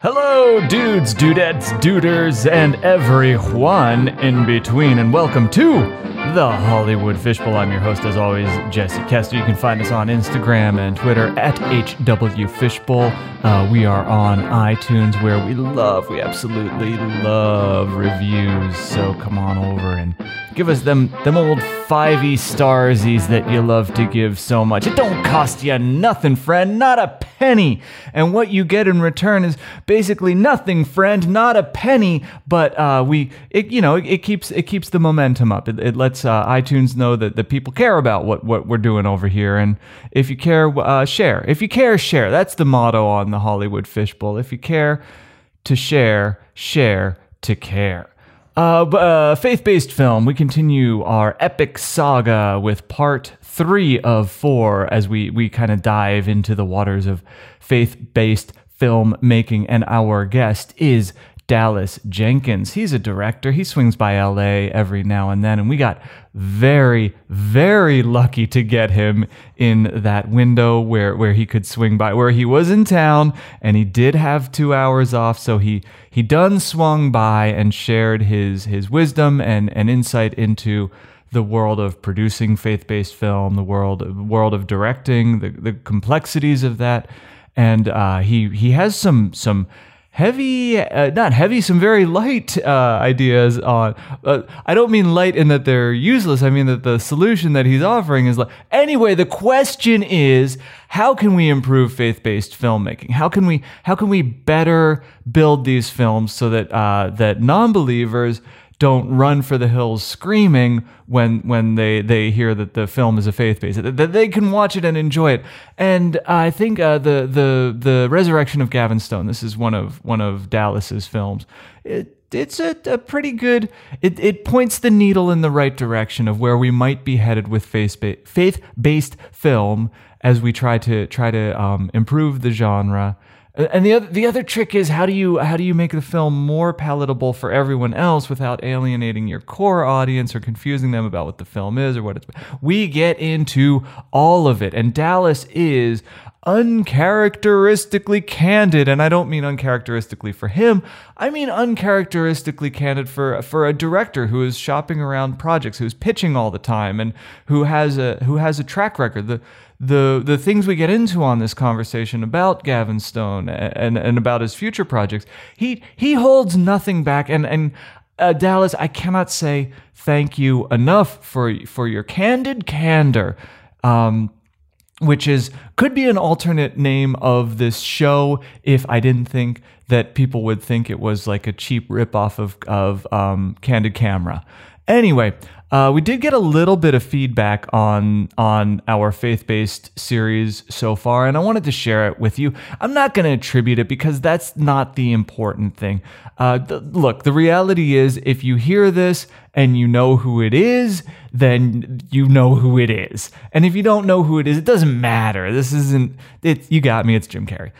Hello, dudes, dudettes, duders, and everyone in between, and welcome to the Hollywood Fishbowl. I'm your host, as always, Jesse Kester. You can find us on Instagram and Twitter at HW Fishbowl. Uh, we are on iTunes, where we love, we absolutely love reviews. So come on over and give us them them old fivey starsies that you love to give so much. It don't cost you nothing, friend, not a penny. And what you get in return is basically nothing, friend, not a penny. But uh, we, it, you know, it, it, keeps it keeps the momentum up. It, it lets uh, iTunes know that, the people care about what what we're doing over here. And if you care, uh, share. If you care, share. That's the motto on the Hollywood Fishbowl. If you care to share, share to care. Uh, uh, faith based film. We continue our epic saga with part three of four as we, we kind of dive into the waters of faith based film making. And our guest is Dallas Jenkins. He's a director. He swings by LA every now and then. And we got very, very lucky to get him in that window where, where he could swing by, where he was in town and he did have two hours off. So he, he done swung by and shared his, his wisdom and, and insight into the world of producing faith-based film, the world, world of directing, the, the complexities of that. And uh, he, he has some, some, heavy, uh, not heavy, some very light uh, ideas on. Uh, I don't mean light in that they're useless. I mean that the solution that he's offering is like. Anyway, the question is, how can we improve faith-based filmmaking? How can we how can we better build these films so that uh, that non-believers don't run for the hills screaming when when they they hear that the film is a faith based that they can watch it and enjoy it. And I think uh, the the the resurrection of Gavin Stone. This is one of one of Dallas's films. It, it's a, a, pretty good it, it points the needle in the right direction of where we might be headed with faith faith based film as we try to try to um, improve the genre and the other the other trick is how do you how do you make the film more palatable for everyone else without alienating your core audience or confusing them about what the film is or what it's we get into all of it. And Dallas is uncharacteristically candid and I don't mean uncharacteristically for him. I mean uncharacteristically candid for for a director who is shopping around projects who's pitching all the time and who has a who has a track record. The the the things we get into on this conversation about Gavin Stone and and about his future projects, he he holds nothing back. And and uh, Dallas, I cannot say thank you enough for for your candid candor. Um, which is could be an alternate name of this show if I didn't think that people would think it was like a cheap ripoff of of um, Candid Camera. Anyway, uh, we did get a little bit of feedback on on our faith based series so far, and I wanted to share it with you. I'm not going to attribute it because that's not the important thing. Uh, th- look, the reality is, if you hear this and you know who it is, then you know who it is. And if you don't know who it is, it doesn't matter. This isn't it. You got me. It's Jim Carrey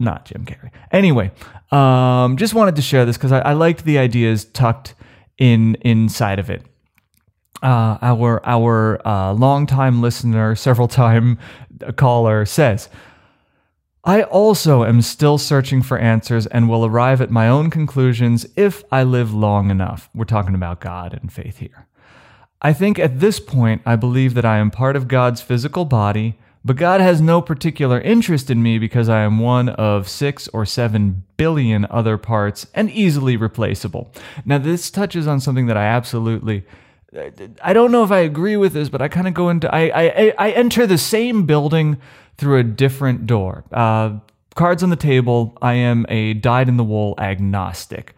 not Jim Carrey. Anyway, um, just wanted to share this because I, I, liked the ideas tucked in inside of it uh, our our uh, longtime listener, several time caller says, I also am still searching for answers and will arrive at my own conclusions if I live long enough. We're talking about God and faith here. I think at this point, I believe that I am part of God's physical body, but God has no particular interest in me because I am one of six or seven billion other parts and easily replaceable. Now, this touches on something that I absolutely I don't know if I agree with this, but I kind of go into I, I I enter the same building through a different door. Uh, cards on the table. I am a dyed in the wool agnostic.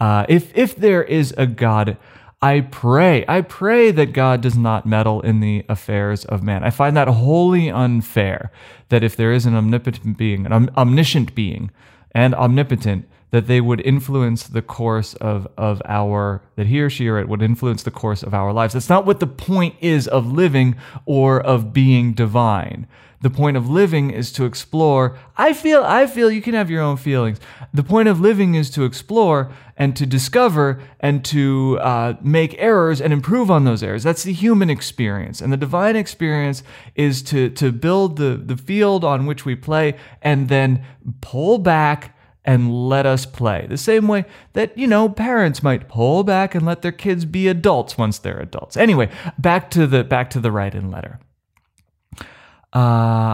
Uh, if if there is a God, I pray I pray that God does not meddle in the affairs of man. I find that wholly unfair. That if there is an omnipotent being, an omniscient being, and omnipotent that they would influence the course of, of our, that he or she or it would influence the course of our lives. That's not what the point is of living or of being divine. The point of living is to explore. I feel, I feel you can have your own feelings. The point of living is to explore and to discover and to uh, make errors and improve on those errors. That's the human experience. And the divine experience is to, to build the, the field on which we play and then pull back and let us play. The same way that, you know, parents might pull back and let their kids be adults once they're adults. Anyway, back to the back to the write-in letter. Uh,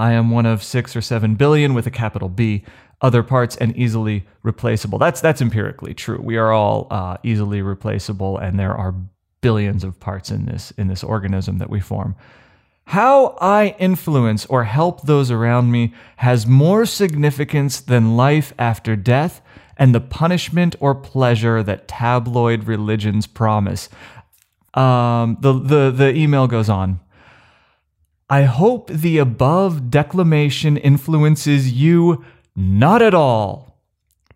I am one of six or seven billion with a capital B other parts and easily replaceable. That's that's empirically true. We are all uh, easily replaceable, and there are billions of parts in this in this organism that we form. How I influence or help those around me has more significance than life after death and the punishment or pleasure that tabloid religions promise. Um, the, the, the email goes on. I hope the above declamation influences you not at all.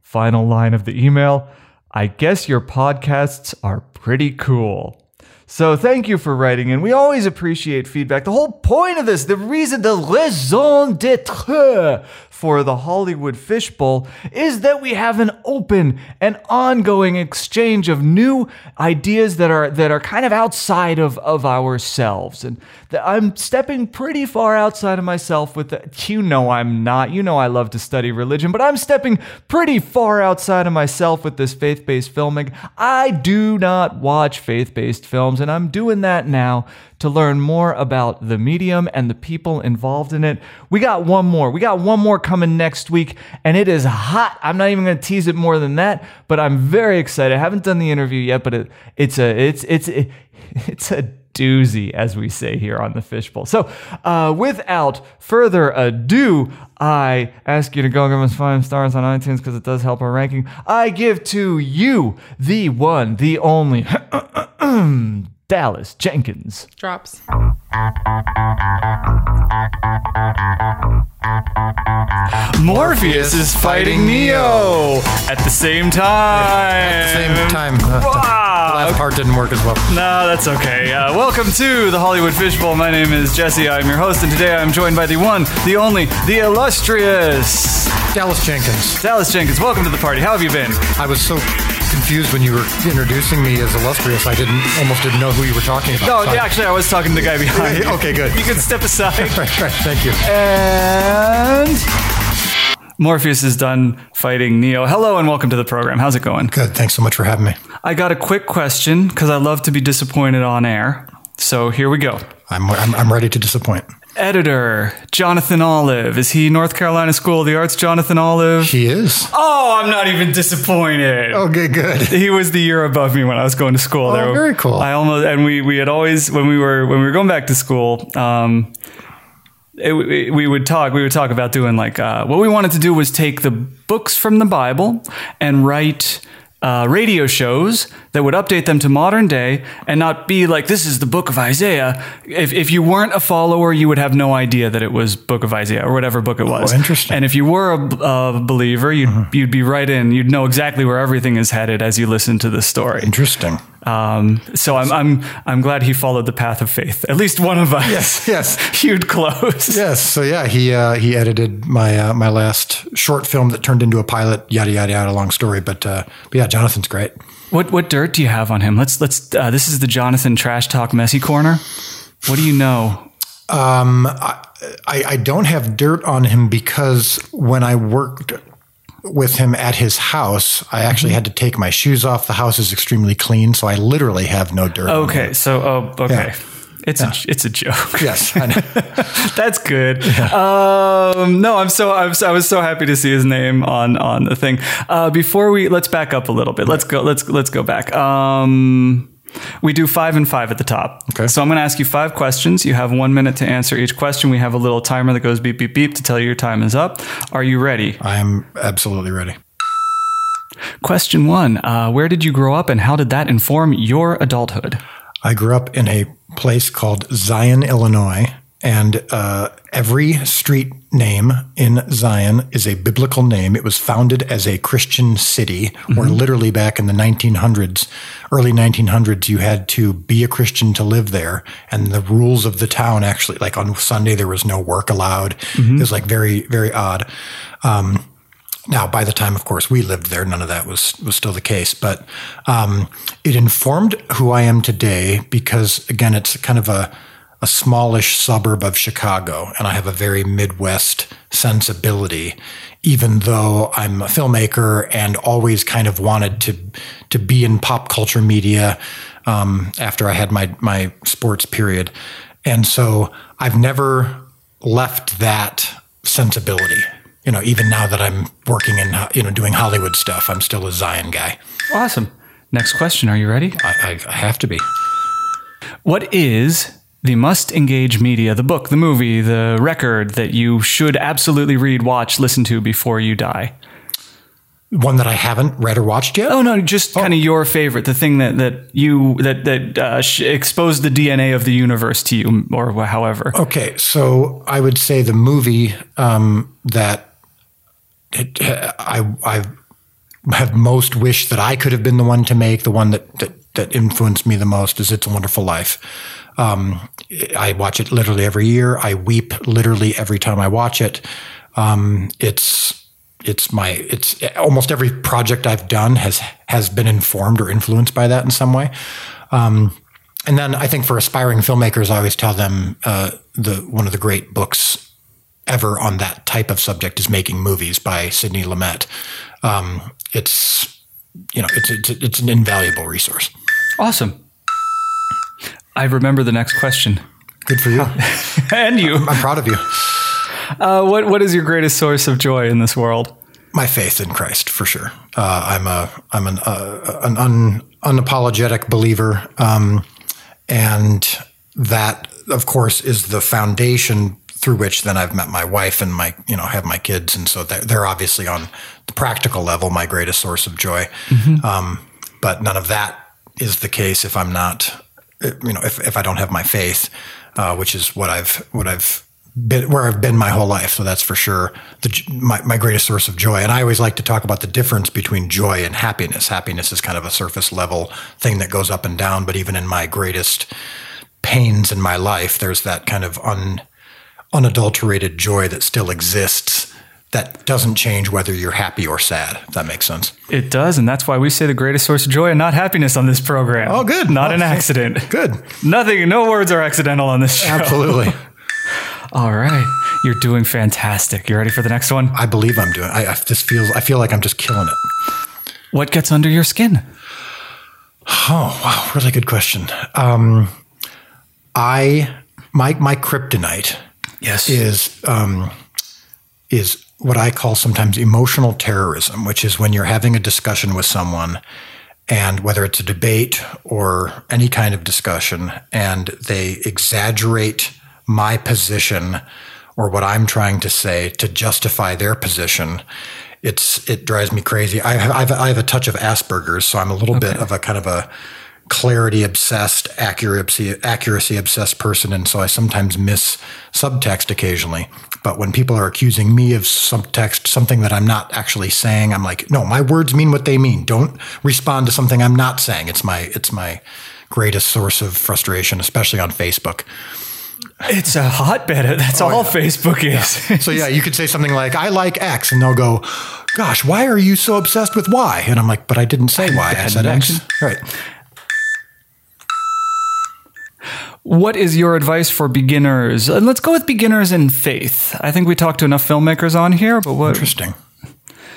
Final line of the email I guess your podcasts are pretty cool. So thank you for writing in. We always appreciate feedback. The whole point of this, the reason, the raison d'etre for the Hollywood Fishbowl is that we have an open and ongoing exchange of new ideas that are that are kind of outside of, of ourselves. And I'm stepping pretty far outside of myself with the, you know I'm not. You know I love to study religion, but I'm stepping pretty far outside of myself with this faith-based filming. I do not watch faith-based films films, and I'm doing that now to learn more about the medium and the people involved in it. We got one more. We got one more coming next week, and it is hot. I'm not even going to tease it more than that, but I'm very excited. I haven't done the interview yet, but it, it's a it's it's it's a doozy, as we say here on the Fishbowl. So, uh, without further ado, I ask you to go give us five stars on iTunes because it does help our ranking. I give to you the one, the only. Dallas Jenkins. Drops. Morpheus is fighting Neo at the same time. At the same time. Uh, the last part didn't work as well. No, that's okay. Uh, welcome to the Hollywood Fishbowl. My name is Jesse. I'm your host, and today I'm joined by the one, the only, the illustrious Dallas Jenkins. Dallas Jenkins. Welcome to the party. How have you been? I was so confused when you were introducing me as illustrious. I didn't almost didn't know who you were talking about. No, so actually, I was talking to the guy behind. you. okay, good. You can step aside. right, right. Thank you. And Morpheus is done fighting Neo. Hello and welcome to the program. How's it going? Good. Thanks so much for having me. I got a quick question because I love to be disappointed on air. So here we go. I'm, I'm, I'm ready to disappoint editor, Jonathan Olive. Is he North Carolina School of the Arts, Jonathan Olive? He is. Oh, I'm not even disappointed. Okay, good. He was the year above me when I was going to school. Oh, there. very cool. I almost and we we had always when we were when we were going back to school. Um, it, we would talk. We would talk about doing like uh, what we wanted to do was take the books from the Bible and write uh, radio shows that would update them to modern day and not be like this is the book of Isaiah. If, if you weren't a follower, you would have no idea that it was book of Isaiah or whatever book it was. Oh, interesting. And if you were a, a believer, you'd, mm-hmm. you'd be right in. You'd know exactly where everything is headed as you listen to the story. Interesting. Um, so I'm, I'm, I'm glad he followed the path of faith. At least one of us. Yes, yes. You'd close. Yes. So yeah, he, uh, he edited my, uh, my last short film that turned into a pilot, yada, yada, yada, long story. But, uh, but yeah, Jonathan's great. What, what dirt do you have on him? Let's, let's, uh, this is the Jonathan trash talk messy corner. What do you know? Um, I, I don't have dirt on him because when I worked with him at his house, I actually had to take my shoes off. The house is extremely clean, so I literally have no dirt. On him. Okay, so oh, okay. Yeah. It's yeah. a it's a joke. Yes, that's good. Yeah. Um, no, I'm so I'm, I was so happy to see his name on on the thing. Uh, before we let's back up a little bit. Let's go. Let's let's go back. Um, we do five and five at the top. Okay. So I'm going to ask you five questions. You have one minute to answer each question. We have a little timer that goes beep, beep, beep to tell you your time is up. Are you ready? I am absolutely ready. Question one uh, Where did you grow up and how did that inform your adulthood? I grew up in a place called Zion, Illinois and uh, every street name in Zion is a biblical name. It was founded as a Christian city, mm-hmm. where literally back in the 1900s, early 1900s, you had to be a Christian to live there. And the rules of the town actually, like on Sunday, there was no work allowed. Mm-hmm. It was like very, very odd. Um, now, by the time, of course, we lived there, none of that was was still the case. But um, it informed who I am today because, again, it's kind of a a smallish suburb of Chicago, and I have a very Midwest sensibility, even though I'm a filmmaker and always kind of wanted to to be in pop culture media um, after I had my my sports period, and so I've never left that sensibility. You know, even now that I'm working in you know doing Hollywood stuff, I'm still a Zion guy. Awesome. Next question. Are you ready? I, I, I have to be. What is the must engage media, the book, the movie, the record that you should absolutely read, watch, listen to before you die? One that I haven't read or watched yet. Oh no, just kind of your favorite, the thing that that you that that uh, sh- exposed the DNA of the universe to you, or however. Okay, so I would say the movie um, that it, I I have most wished that I could have been the one to make, the one that that, that influenced me the most, is "It's a Wonderful Life." Um, I watch it literally every year. I weep literally every time I watch it. Um, it's it's my it's almost every project I've done has has been informed or influenced by that in some way. Um, and then I think for aspiring filmmakers, I always tell them uh, the one of the great books ever on that type of subject is Making Movies by Sidney Lumet. Um, it's you know it's, it's it's an invaluable resource. Awesome. I remember the next question. Good for you. and you. I'm proud of you. Uh, what What is your greatest source of joy in this world? My faith in Christ, for sure. Uh, I'm a I'm an uh, an un, unapologetic believer, um, and that, of course, is the foundation through which then I've met my wife and my you know have my kids, and so they're, they're obviously on the practical level my greatest source of joy. Mm-hmm. Um, but none of that is the case if I'm not you know, if, if I don't have my faith, uh, which is what I've, what I've been, where I've been my whole life. So that's for sure the, my, my greatest source of joy. And I always like to talk about the difference between joy and happiness. Happiness is kind of a surface level thing that goes up and down. But even in my greatest pains in my life, there's that kind of un, unadulterated joy that still exists that doesn't change whether you're happy or sad. If that makes sense. It does, and that's why we say the greatest source of joy and not happiness on this program. Oh, good. Not oh, an accident. Good. Nothing. No words are accidental on this show. Absolutely. All right, you're doing fantastic. You ready for the next one? I believe I'm doing. I, I just feels. I feel like I'm just killing it. What gets under your skin? Oh wow, really good question. Um, I my my kryptonite. Yes. Is um, is what I call sometimes emotional terrorism, which is when you're having a discussion with someone and whether it's a debate or any kind of discussion and they exaggerate my position or what I'm trying to say to justify their position. It's it drives me crazy. I have, I have a touch of Asperger's, so I'm a little okay. bit of a kind of a clarity obsessed, accuracy accuracy obsessed person, and so I sometimes miss subtext occasionally. But when people are accusing me of subtext, something that I'm not actually saying, I'm like, no, my words mean what they mean. Don't respond to something I'm not saying. It's my it's my greatest source of frustration, especially on Facebook. It's a hotbed. That's oh, all yeah. Facebook is. Yeah. So yeah, you could say something like, "I like X," and they'll go, "Gosh, why are you so obsessed with Y?" And I'm like, "But I didn't say Y. I, I said X." Right. What is your advice for beginners? And let's go with beginners in faith. I think we talked to enough filmmakers on here, but what? Interesting.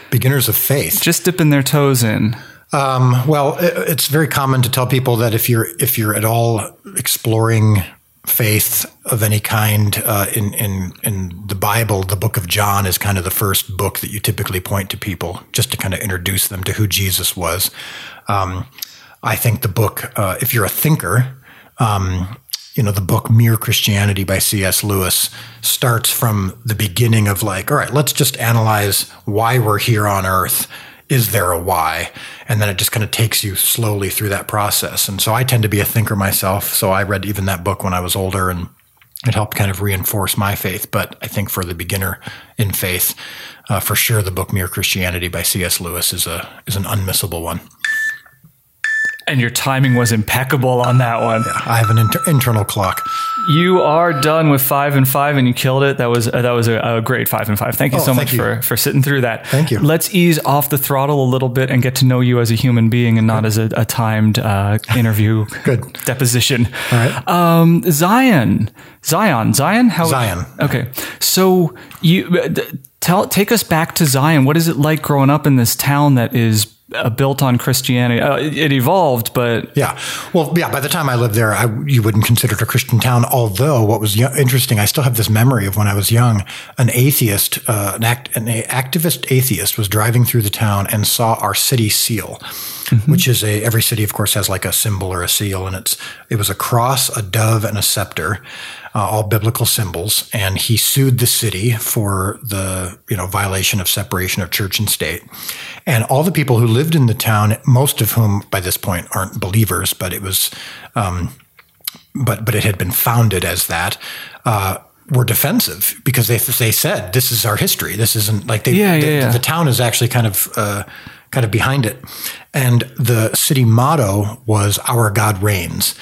Beginners of faith. Just dipping their toes in. Um, well, it's very common to tell people that if you're if you're at all exploring faith of any kind uh, in in in the Bible, the Book of John is kind of the first book that you typically point to people just to kind of introduce them to who Jesus was. Um, I think the book, uh, if you're a thinker, um, you know, the book Mere Christianity by C.S. Lewis starts from the beginning of like, all right, let's just analyze why we're here on earth. Is there a why? And then it just kind of takes you slowly through that process. And so I tend to be a thinker myself. So I read even that book when I was older and it helped kind of reinforce my faith. But I think for the beginner in faith, uh, for sure, the book Mere Christianity by C.S. Lewis is a is an unmissable one and your timing was impeccable on that one. Yeah, I have an inter- internal clock. You are done with five and five, and you killed it. That was uh, that was a, a great five and five. Thank you Oh, so thank much you. for for sitting through that. Thank you. Let's ease off the throttle a little bit and get to know you as a human being, and not as a, a timed uh, interview Good. deposition. All right. Um, Zion, Zion, Zion. How Zion. Okay, so you uh, tell take us back to Zion. What is it like growing up in this town that is uh, built on Christianity? Uh, it, it evolved, but Yeah. Well, yeah, by the time I lived there, I, you wouldn't consider it a Christian town. Although what was yo- interesting, I still have this memory of when I was young, an atheist, uh, an, act, an activist atheist was driving through the town and saw our city seal, which is a, every city, of course, has like a symbol or a seal. And it's, it was a cross, a dove, and a scepter. Uh, all biblical symbols, and he sued the city for the you know violation of separation of church and state. And all the people who lived in the town, most of whom by this point aren't believers, but it was, um, but but it had been founded as that. Uh, were defensive because they they said this is our history. This isn't like they. Yeah, yeah, the, yeah. the town is actually kind of uh, kind of behind it, and the city motto was "Our God reigns."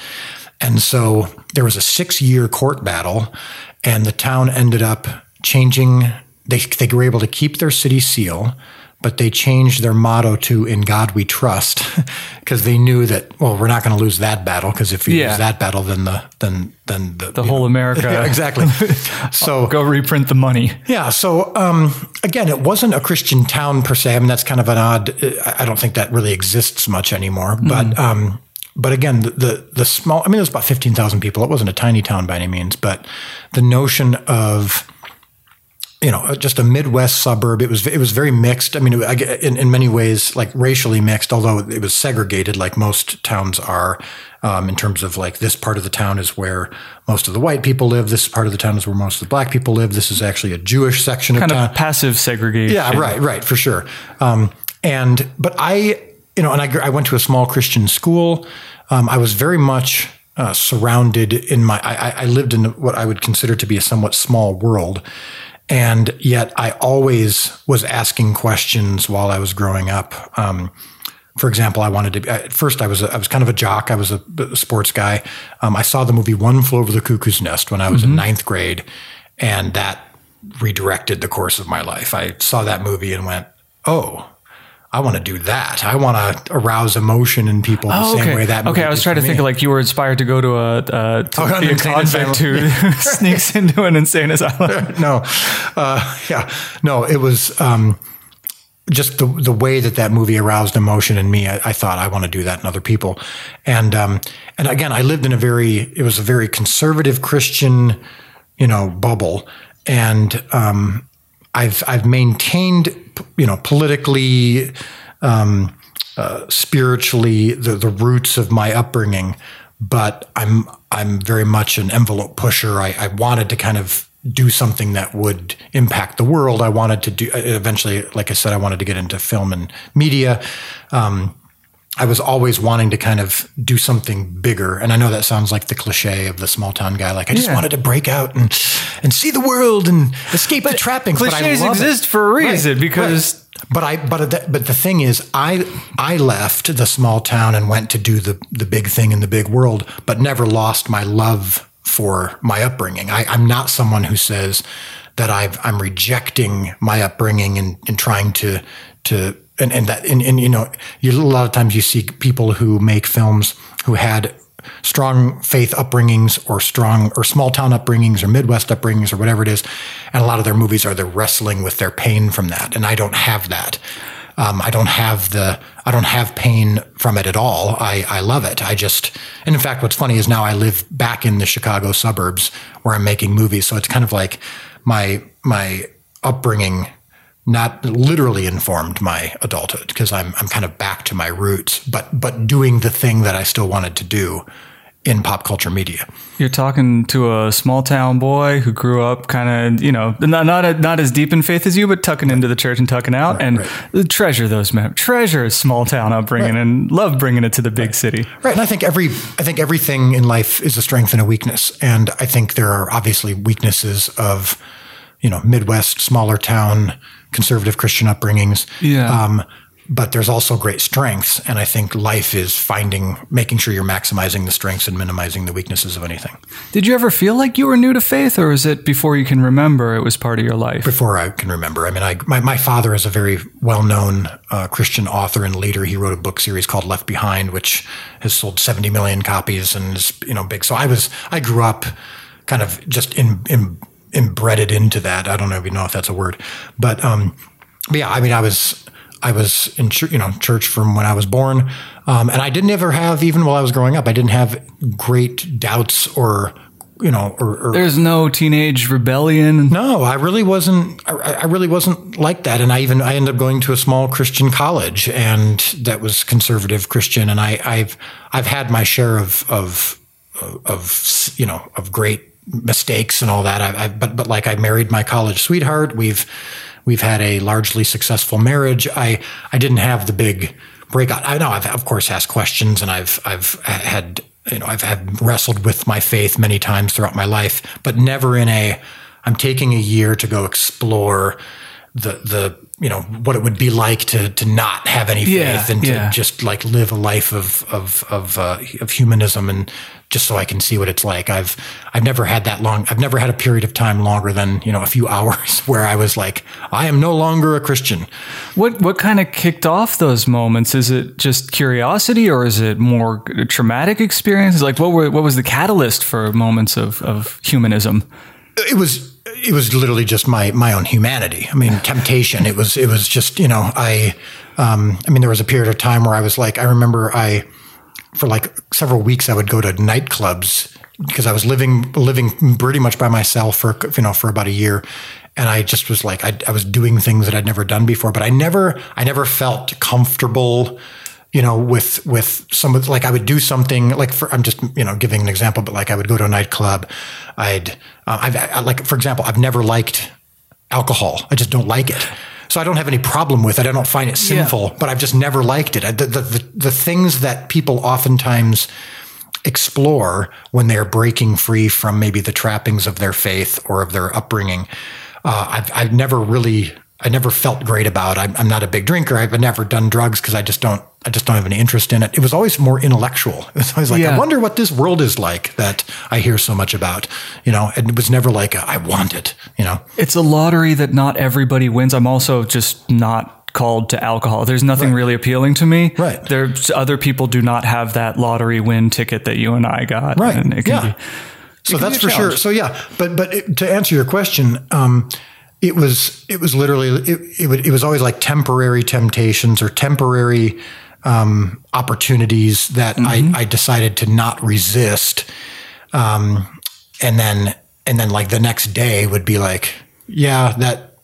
And so there was a six year court battle, and the town ended up changing. They, they were able to keep their city seal, but they changed their motto to "In God We Trust" because they knew that well, we're not going to lose that battle because if we Yeah. lose that battle, then the then then the, the whole America. yeah, exactly. So Go reprint the money. yeah. So um, again, it wasn't a Christian town per se. I mean, that's kind of an odd. I I don't think that really exists much anymore. But um, but again, the, the the small. I mean, it was about fifteen thousand people. It wasn't a tiny town by any means. But the notion of you know, just a Midwest suburb. It was it was very mixed. I mean, it- I get- in in many ways, like racially mixed, although it was segregated, like most towns are. Um, in terms of like this part of the town is where most of the white people live. This part of the town is where most of the black people live. This is actually a Jewish section Kind of town. of passive segregation. Yeah, right, right, for sure. Um, and but I, you know, and I, I went to a small Christian school. Um, I was very much uh, surrounded in my. I, I- I lived in what I would consider to be a somewhat small world, and yet I always was asking questions while I was growing up. Um, for example, I wanted to. be, At first, I was a, I was kind of a jock. I was a, a sports guy. Um, I saw the movie One Flew Over the Cuckoo's Nest when I was in ninth grade, and that redirected the course of my life. I saw that movie and went, "Oh, I want to do that. I want to arouse emotion in people the Oh, same okay. way that." okay, I was trying to for think me. like you were inspired to go to a uh, to Oh, be a convict who sneaks into an insane asylum. no, uh, yeah, no. It was um, just the the way that that movie aroused emotion in me. I, I thought I want to do that in other people, and um, and again, I lived in a very it was a very conservative Christian, you know, bubble, and um, I've I've maintained you know politically. Um, uh, spiritually, the, the roots of my upbringing, but I'm I'm very much an envelope pusher. I, I wanted to kind of do something that would impact the world. I wanted to do eventually, like I said, I wanted to get into film and media. Um, I was always wanting to kind of do something bigger. And I know that sounds like the cliche of the small town guy. Like I just Yeah. wanted to break out and and see the world and escape the trappings. but Cliches love it. exist for a reason Right, because right. But I but the, but the thing is, I I left the small town and went to do the the big thing in the big world, but never lost my love for my upbringing. I, I'm not someone who says that I've I'm rejecting my upbringing and, and trying to to and, and that and, and you know you, a lot of times you see people who make films who had strong faith upbringings or strong or small town upbringings or Midwest upbringings or whatever it is. And a lot of their movies are they're wrestling with their pain from that. And I don't have that. Um, I don't have the, I don't have pain from it at all. I, I love it. I just, and in fact, what's funny is now I live back in the Chicago suburbs where I'm making movies. So it's kind of like my, my upbringing not literally informed my adulthood because I'm I'm kind of back to my roots, but but doing the thing that I still wanted to do in pop culture media. You're talking to a small town boy who grew up kind of, you know, not not, not as deep in faith as you, but tucking into the church and tucking out, and treasure those mem- treasure small town upbringing, and love bringing it to the big city. Right, and I think every I think everything in life is a strength and a weakness, and I think there are obviously weaknesses of you know Midwest, smaller town, conservative Christian upbringings. Yeah. Um, but there's also great strengths. And I think life is finding, making sure you're maximizing the strengths and minimizing the weaknesses of anything. Did you ever feel like you were new to faith, or is it before you can remember it was part of your life? Before I can remember. I mean, I, my, my father is a very well known uh, Christian author and leader. He wrote a book series called Left Behind, which has sold 70 million copies and is, you know, big. So I was, I grew up kind of just in, in, embedded into that. I don't know if know if that's a word, but, um, but yeah, I mean, I was, I was in you know church from when I was born, um, and I didn't ever have even while I was growing up. I didn't have great doubts or you know or, or there's no teenage rebellion. No, I really wasn't. I, I, really wasn't like that. And I even I ended up going to a small Christian college, and that was conservative Christian. And I, I've I've had my share of of of you know of great mistakes and all that. I, I but but like I married my college sweetheart. We've We've had a largely successful marriage. I, I didn't have the big breakout. I know I've of course asked questions and I've, I've had, you know, I've had wrestled with my faith many times throughout my life, but never in a, I'm taking a year to go explore the, the, you know, what it would be like to, to not have any faith yeah, and to yeah. just like live a life of, of, of, uh, of humanism and just so I can see what it's like. I've I've never had that long. I've never had a period of time longer than you know a few hours where I was like, I am no longer a Christian. What what kind of kicked off those moments? Is it just curiosity, or is it more traumatic experiences? Like what were what was the catalyst for moments of of humanism? It was it was literally just my my own humanity. I mean, temptation. It was it was just you know I um, I mean there was a period of time where I was like I remember I for like several weeks, I would go to nightclubs because I was living living pretty much by myself for you know for about a year, and I just was like I, I was doing things that I'd never done before, but I never I never felt comfortable you know, with with some of like I would do something like for I'm just you know giving an example, but like I would go to a nightclub, I'd uh, I've I, like for example I've never liked alcohol, I just don't like it. So I don't have any problem with it. I don't find it sinful, yeah. but I've just never liked it. The, the, the, the things that people oftentimes explore when they're breaking free from maybe the trappings of their faith or of their upbringing, uh, I've, I've never really I never felt great about. I'm, I'm not a big drinker. I've never done drugs because I just don't. I just don't have any interest in it. It was always more intellectual. It was always like, yeah. I wonder what this world is like that I hear so much about. You know, and it was never like a, I want it. You know, it's a lottery that not everybody wins. I'm also just not called to alcohol. There's nothing right. really appealing to me. Right. There's other people do not have that lottery win ticket that you and I got. Right. And it can yeah. Be, so that's for sure. So yeah, but but it, to answer your question. Um, it was it was literally it, it, would, it was always like temporary temptations or temporary um, opportunities that mm-hmm. I, I decided to not resist um, and then and then like the next day would be like yeah that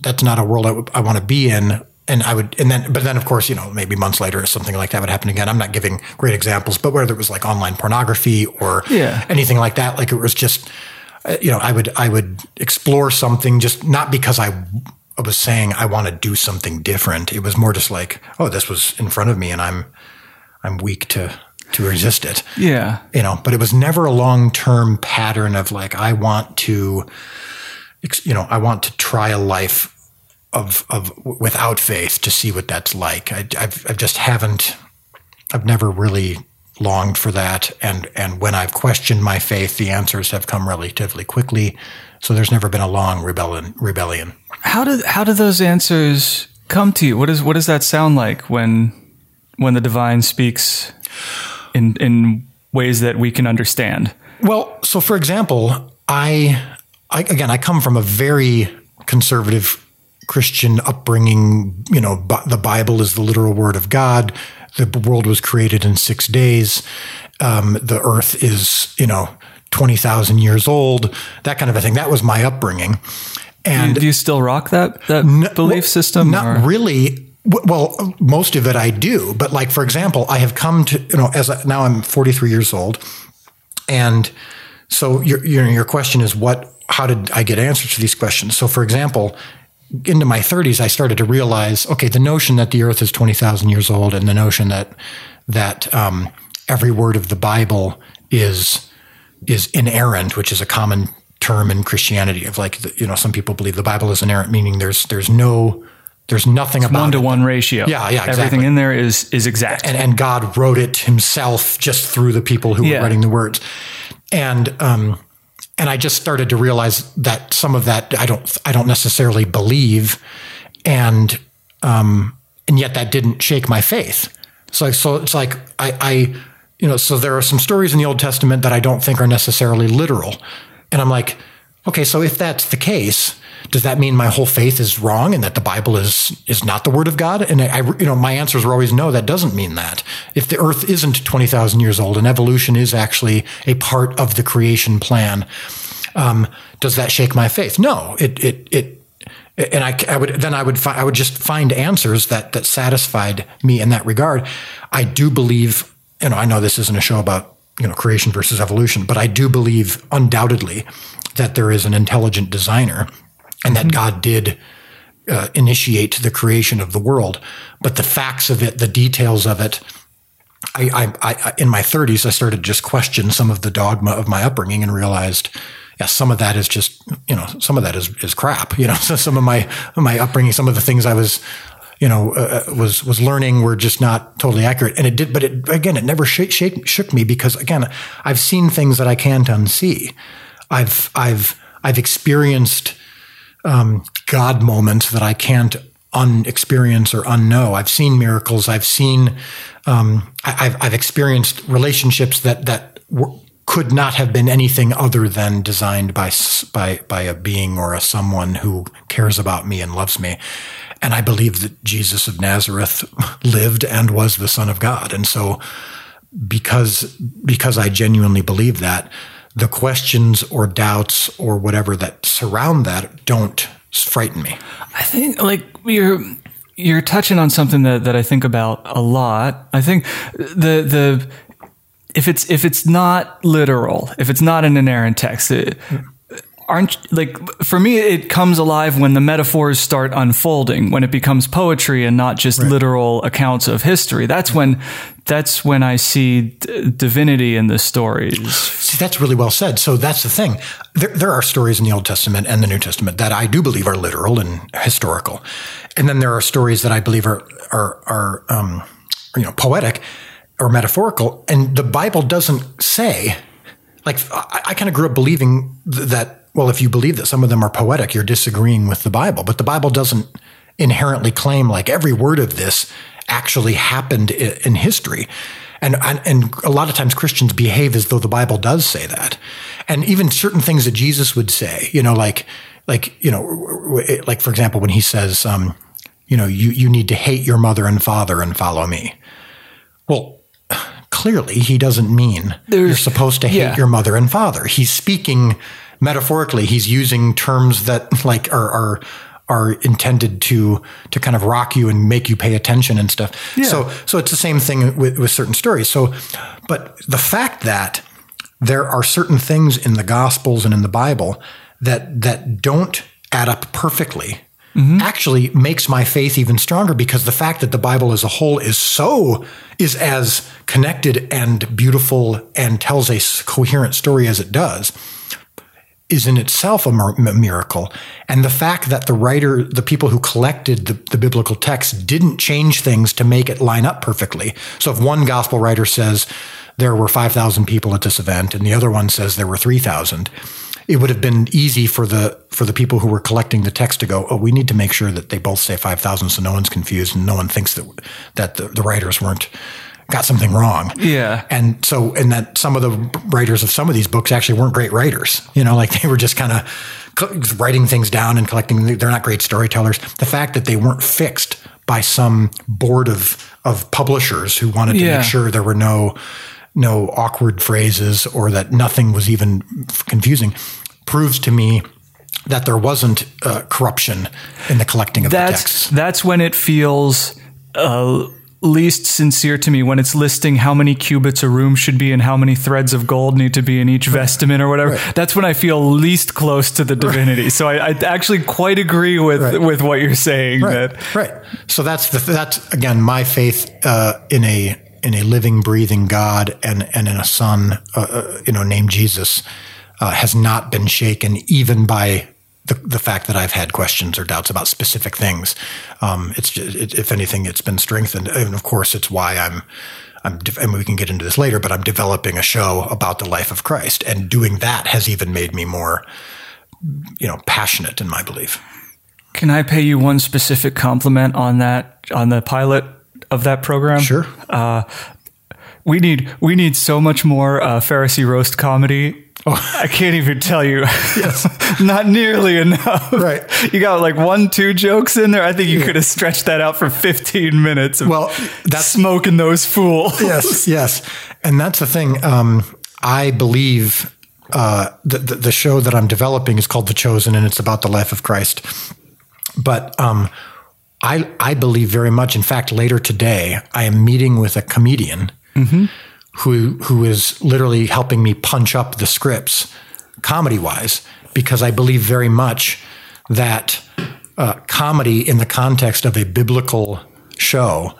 that's not a world I, I want to be in and I would, and then, but then of course, you know, maybe months later, something like that would happen again. I'm not giving great examples, but whether it was like online pornography or yeah. anything like that, like it was just, Uh, you know, I would I would explore something just not because I was saying I want to do something different. It was more just like, oh, this was in front of me, and I'm I'm weak to to resist it. Yeah, you know. But it was never a long term pattern of like I want to, you know, I want to try a life of of without faith to see what that's like. I I've, I just haven't. I've never really longed for that. And, and when I've questioned my faith, the answers have come relatively quickly. So there's never been a long rebellion. rebellion. How do, how do those answers come to you? What, is, what does that sound like when, when the divine speaks in, in ways that we can understand? Well, so for example, I, I again, I come from a very conservative Christian upbringing. You know, the Bible is the literal word of God the world was created in six days. Um, the earth is, you know, 20,000 years old, that kind of a thing. That was my upbringing. And do you still rock that, that n- belief system? Not or? really. Well, most of it I do, but like for example, I have come to you know as I, now I'm 43 years old, and so your your your question is what? How did I get answers to these questions? So for example, into my 30s, I started to realize, okay, the notion that the Earth is 20,000 years old, and the notion that that um, every word of the Bible is is inerrant, which is a common term in Christianity. Of like, you know, some people believe the Bible is inerrant, meaning there's there's no There's nothing about one to one ratio. Yeah, yeah, Everything in there is is exact. and, and God wrote it himself just through the people who Yeah. were writing the words. And um, and I just started to realize that some of that I don't I don't necessarily believe, and um, and yet that didn't shake my faith. So so it's like I, I you know so there are some stories in the Old Testament that I don't think are necessarily literal, and I'm like, okay, so if that's the case, does that mean my whole faith is wrong and that the Bible is is not the Word of God? And I, you know, my answers were always no. That doesn't mean that. If the Earth isn't twenty thousand years old and evolution is actually a part of the creation plan, um, does that shake my faith? No. It it it. And I, I would then I would fi- I would just find answers that that satisfied me in that regard. I do believe, you know, I know this isn't a show about you know creation versus evolution, but I do believe undoubtedly that there is an intelligent designer and that God did uh, initiate the creation of the world. But the facts of it, the details of it, I, I, I, in my 30s, I started just question some of the dogma of my upbringing and realized, yeah, some of that is just, you know, some of that is, is crap. You know, so some of my my upbringing, some of the things I was, you know, uh, was was learning were just not totally accurate. And it did, but it again, it never shake, shake, shook me because again, I've seen things that I can't unsee. I've I've I've experienced um, God moments that I can't unexperience or unknow. I've seen miracles. I've seen, um, I, have I've experienced relationships that that were, could not have been anything other than designed by by by a being or a someone who cares about me and loves me. And I believe that Jesus of Nazareth lived and was the Son of God. And so, because because I genuinely believe that, the questions or doubts or whatever that surround that don't frighten me. I think like you're you're touching on something that, that I think about a lot. I think the the if it's if it's not literal, if it's not an inerrant text, it, aren't like for me it comes alive when the metaphors start unfolding, when it becomes poetry and not just literal accounts of history. That's when that's when I see d- divinity in the stories. See, that's really well said. So that's the thing. There, there are stories in the Old Testament and the New Testament that I do believe are literal and historical, and then there are stories that I believe are are are um, you know poetic or metaphorical. And the Bible doesn't say. Like I, I kind of grew up believing th- that. Well, if you believe that some of them are poetic, you're disagreeing with the Bible. But the Bible doesn't inherently claim like every word of this actually happened in history. And, and and a lot of times Christians behave as though the Bible does say that, and even certain things that Jesus would say, you know, like like you know, like for example, when he says, um, you know, you you need to hate your mother and father and follow me. Well, clearly he doesn't mean you're supposed to hate yeah. your mother and father. He's speaking metaphorically. He's using terms that like are are are intended to to kind of rock you and make you pay attention and stuff. So so it's the same thing with, with certain stories. So but the fact that there are certain things in the gospels and in the Bible that that don't add up perfectly mm-hmm. actually makes my faith even stronger because the fact that the Bible as a whole is so is as connected and beautiful and tells a coherent story as it does is in itself a miracle. And the fact that the writer, the people who collected the, the biblical text didn't change things to make it line up perfectly. So if one gospel writer says there were 5,000 people at this event and the other one says there were 3,000, it would have been easy for the for the people who were collecting the text to go, oh, we need to make sure that they both say 5,000 so no one's confused and no one thinks that that the, the writers weren't got something wrong. Yeah. And so, and that some of the writers of some of these books actually weren't great writers. You know, like they were just kind of writing things down and collecting. They're not great storytellers. The fact that they weren't fixed by some board of of publishers who wanted to Yeah. make sure there were no no awkward phrases or that nothing was even confusing proves to me that there wasn't uh, corruption in the collecting of the that's texts. that's when it feels uh, least sincere to me when it's listing how many cubits a room should be and how many threads of gold need to be in each vestment or whatever. Right. That's when I feel least close to the divinity. So I, I actually quite agree with Right. with what you're saying. right, That right. So that's the that's again my faith uh, in a in a living, breathing God and and in a Son, uh, uh, you know, named Jesus, uh, has not been shaken even by the, the fact that I've had questions or doubts about specific things. Um, it's just, it, if anything, it's been strengthened. And of course, it's why I'm, I'm, de- and we can get into this later, but I'm developing a show about the life of Christ and doing that has even made me more, you know, passionate in my belief. Can I pay you one specific compliment on that, on the pilot of that program? Sure. Uh, we need we need so much more uh, Pharisee roast comedy. Oh. I can't even tell you. Yes. Not nearly enough. Right. You got like one, two jokes in there. I think you yeah. could have stretched that out for 15 minutes. well, that's smoking those fools. yes, yes. And that's the thing. Um, I believe uh, the, the, the show that I'm developing is called The Chosen, and it's about the life of Christ. But um, I I believe very much. In fact, later today, I am meeting with a comedian mm-hmm. Who who is literally helping me punch up the scripts, comedy wise, because I believe very much that uh, comedy in the context of a biblical show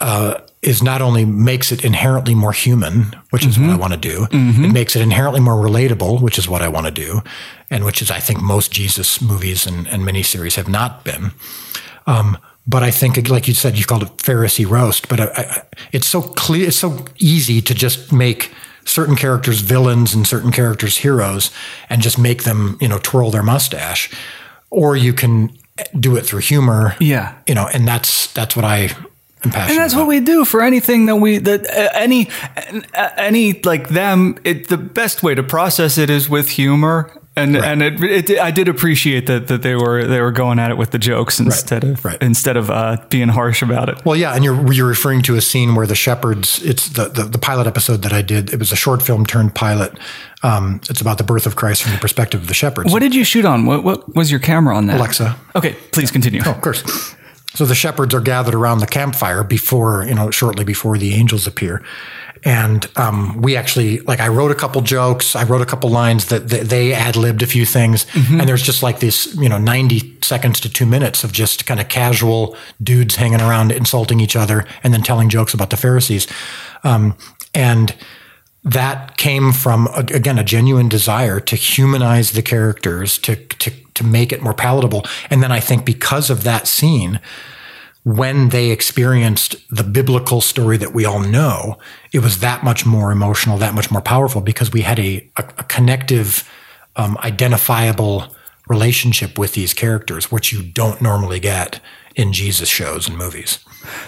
uh, is not only makes it inherently more human, which is mm-hmm. what I want to do. Mm-hmm. It makes it inherently more relatable, which is what I want to do, and which is I think most Jesus movies and, and miniseries have not been. Um, but I think, like you said, you called it Pharisee roast, but I, I, it's so clear, it's so easy to just make certain characters villains and certain characters heroes and just make them, you know, twirl their mustache. Or you can do it through humor. Yeah. You know, and that's, that's what I and that's about. what we do for anything that we that uh, any uh, any like them it, the best way to process it is with humor and right. and it, it, I did appreciate that that they were they were going at it with the jokes instead right. of right. instead of uh, being harsh about it. Well, yeah, and you're you're referring to a scene where the shepherds. It's the, the, the pilot episode that I did. It was a short film turned pilot. Um, it's about the birth of Christ from the perspective of the shepherds. What did you shoot on? What what was your camera on that? Alexa. Okay, please continue. Oh, of course. So the shepherds are gathered around the campfire before you know shortly before the angels appear, and um, we actually like I wrote a couple jokes, I wrote a couple lines that, that they ad libbed a few things, mm-hmm. and there's just like this, you know, ninety seconds to two minutes of just kind of casual dudes hanging around insulting each other and then telling jokes about the Pharisees, um, and that came from again a genuine desire to humanize the characters, to to to make it more palatable, and then I think because of that scene when they experienced the biblical story that we all know, it was that much more emotional, that much more powerful because we had a, a, a connective, um, identifiable relationship with these characters, which you don't normally get in Jesus shows and movies.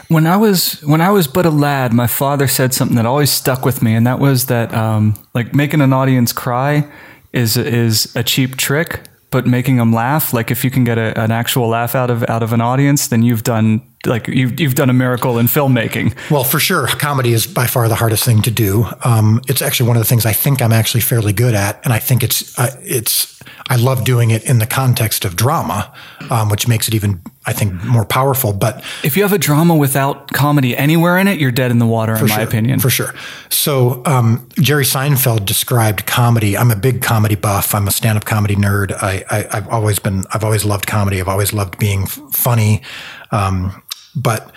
When I was when I was but a lad, my father said something that always stuck with me, and that was that um, like making an audience cry is is a cheap trick but making them laugh like if you can get a, an actual laugh out of out of an audience then you've done like you've, you've done a miracle in filmmaking well for sure comedy is by far the hardest thing to do um, it's actually one of the things i think i'm actually fairly good at and i think it's uh, it's i love doing it in the context of drama um, which makes it even I think more powerful. But if you have a drama without comedy anywhere in it, you're dead in the water, in sure, my opinion. For sure. So um, Jerry Seinfeld described comedy. I'm a big comedy buff. I'm a stand-up comedy nerd. I, I, have always been. I've always loved comedy. I've always loved being f- funny. Um, but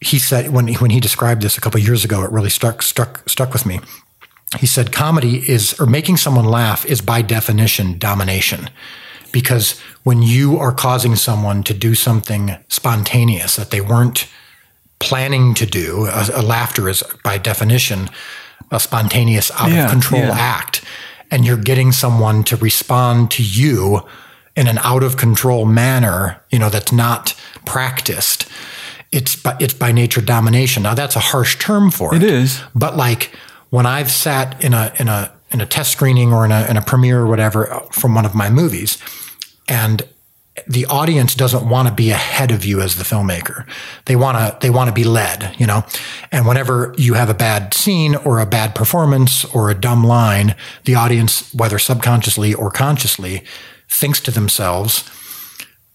he said when he, when he described this a couple years ago, it really stuck struck struck with me. He said comedy is or making someone laugh is by definition domination because when you are causing someone to do something spontaneous that they weren't planning to do, a, a laughter is by definition a spontaneous, out yeah, of control yeah. act, and you're getting someone to respond to you in an out of control manner, you know, that's not practiced. It's by, it's by nature domination. Now that's a harsh term for it. It is. But like when I've sat in a in a in a test screening or in a in a premiere or whatever uh, from one of my movies, and the audience doesn't want to be ahead of you as the filmmaker. They want to they want to be led, you know. And whenever you have a bad scene or a bad performance or a dumb line, the audience, whether subconsciously or consciously, thinks to themselves,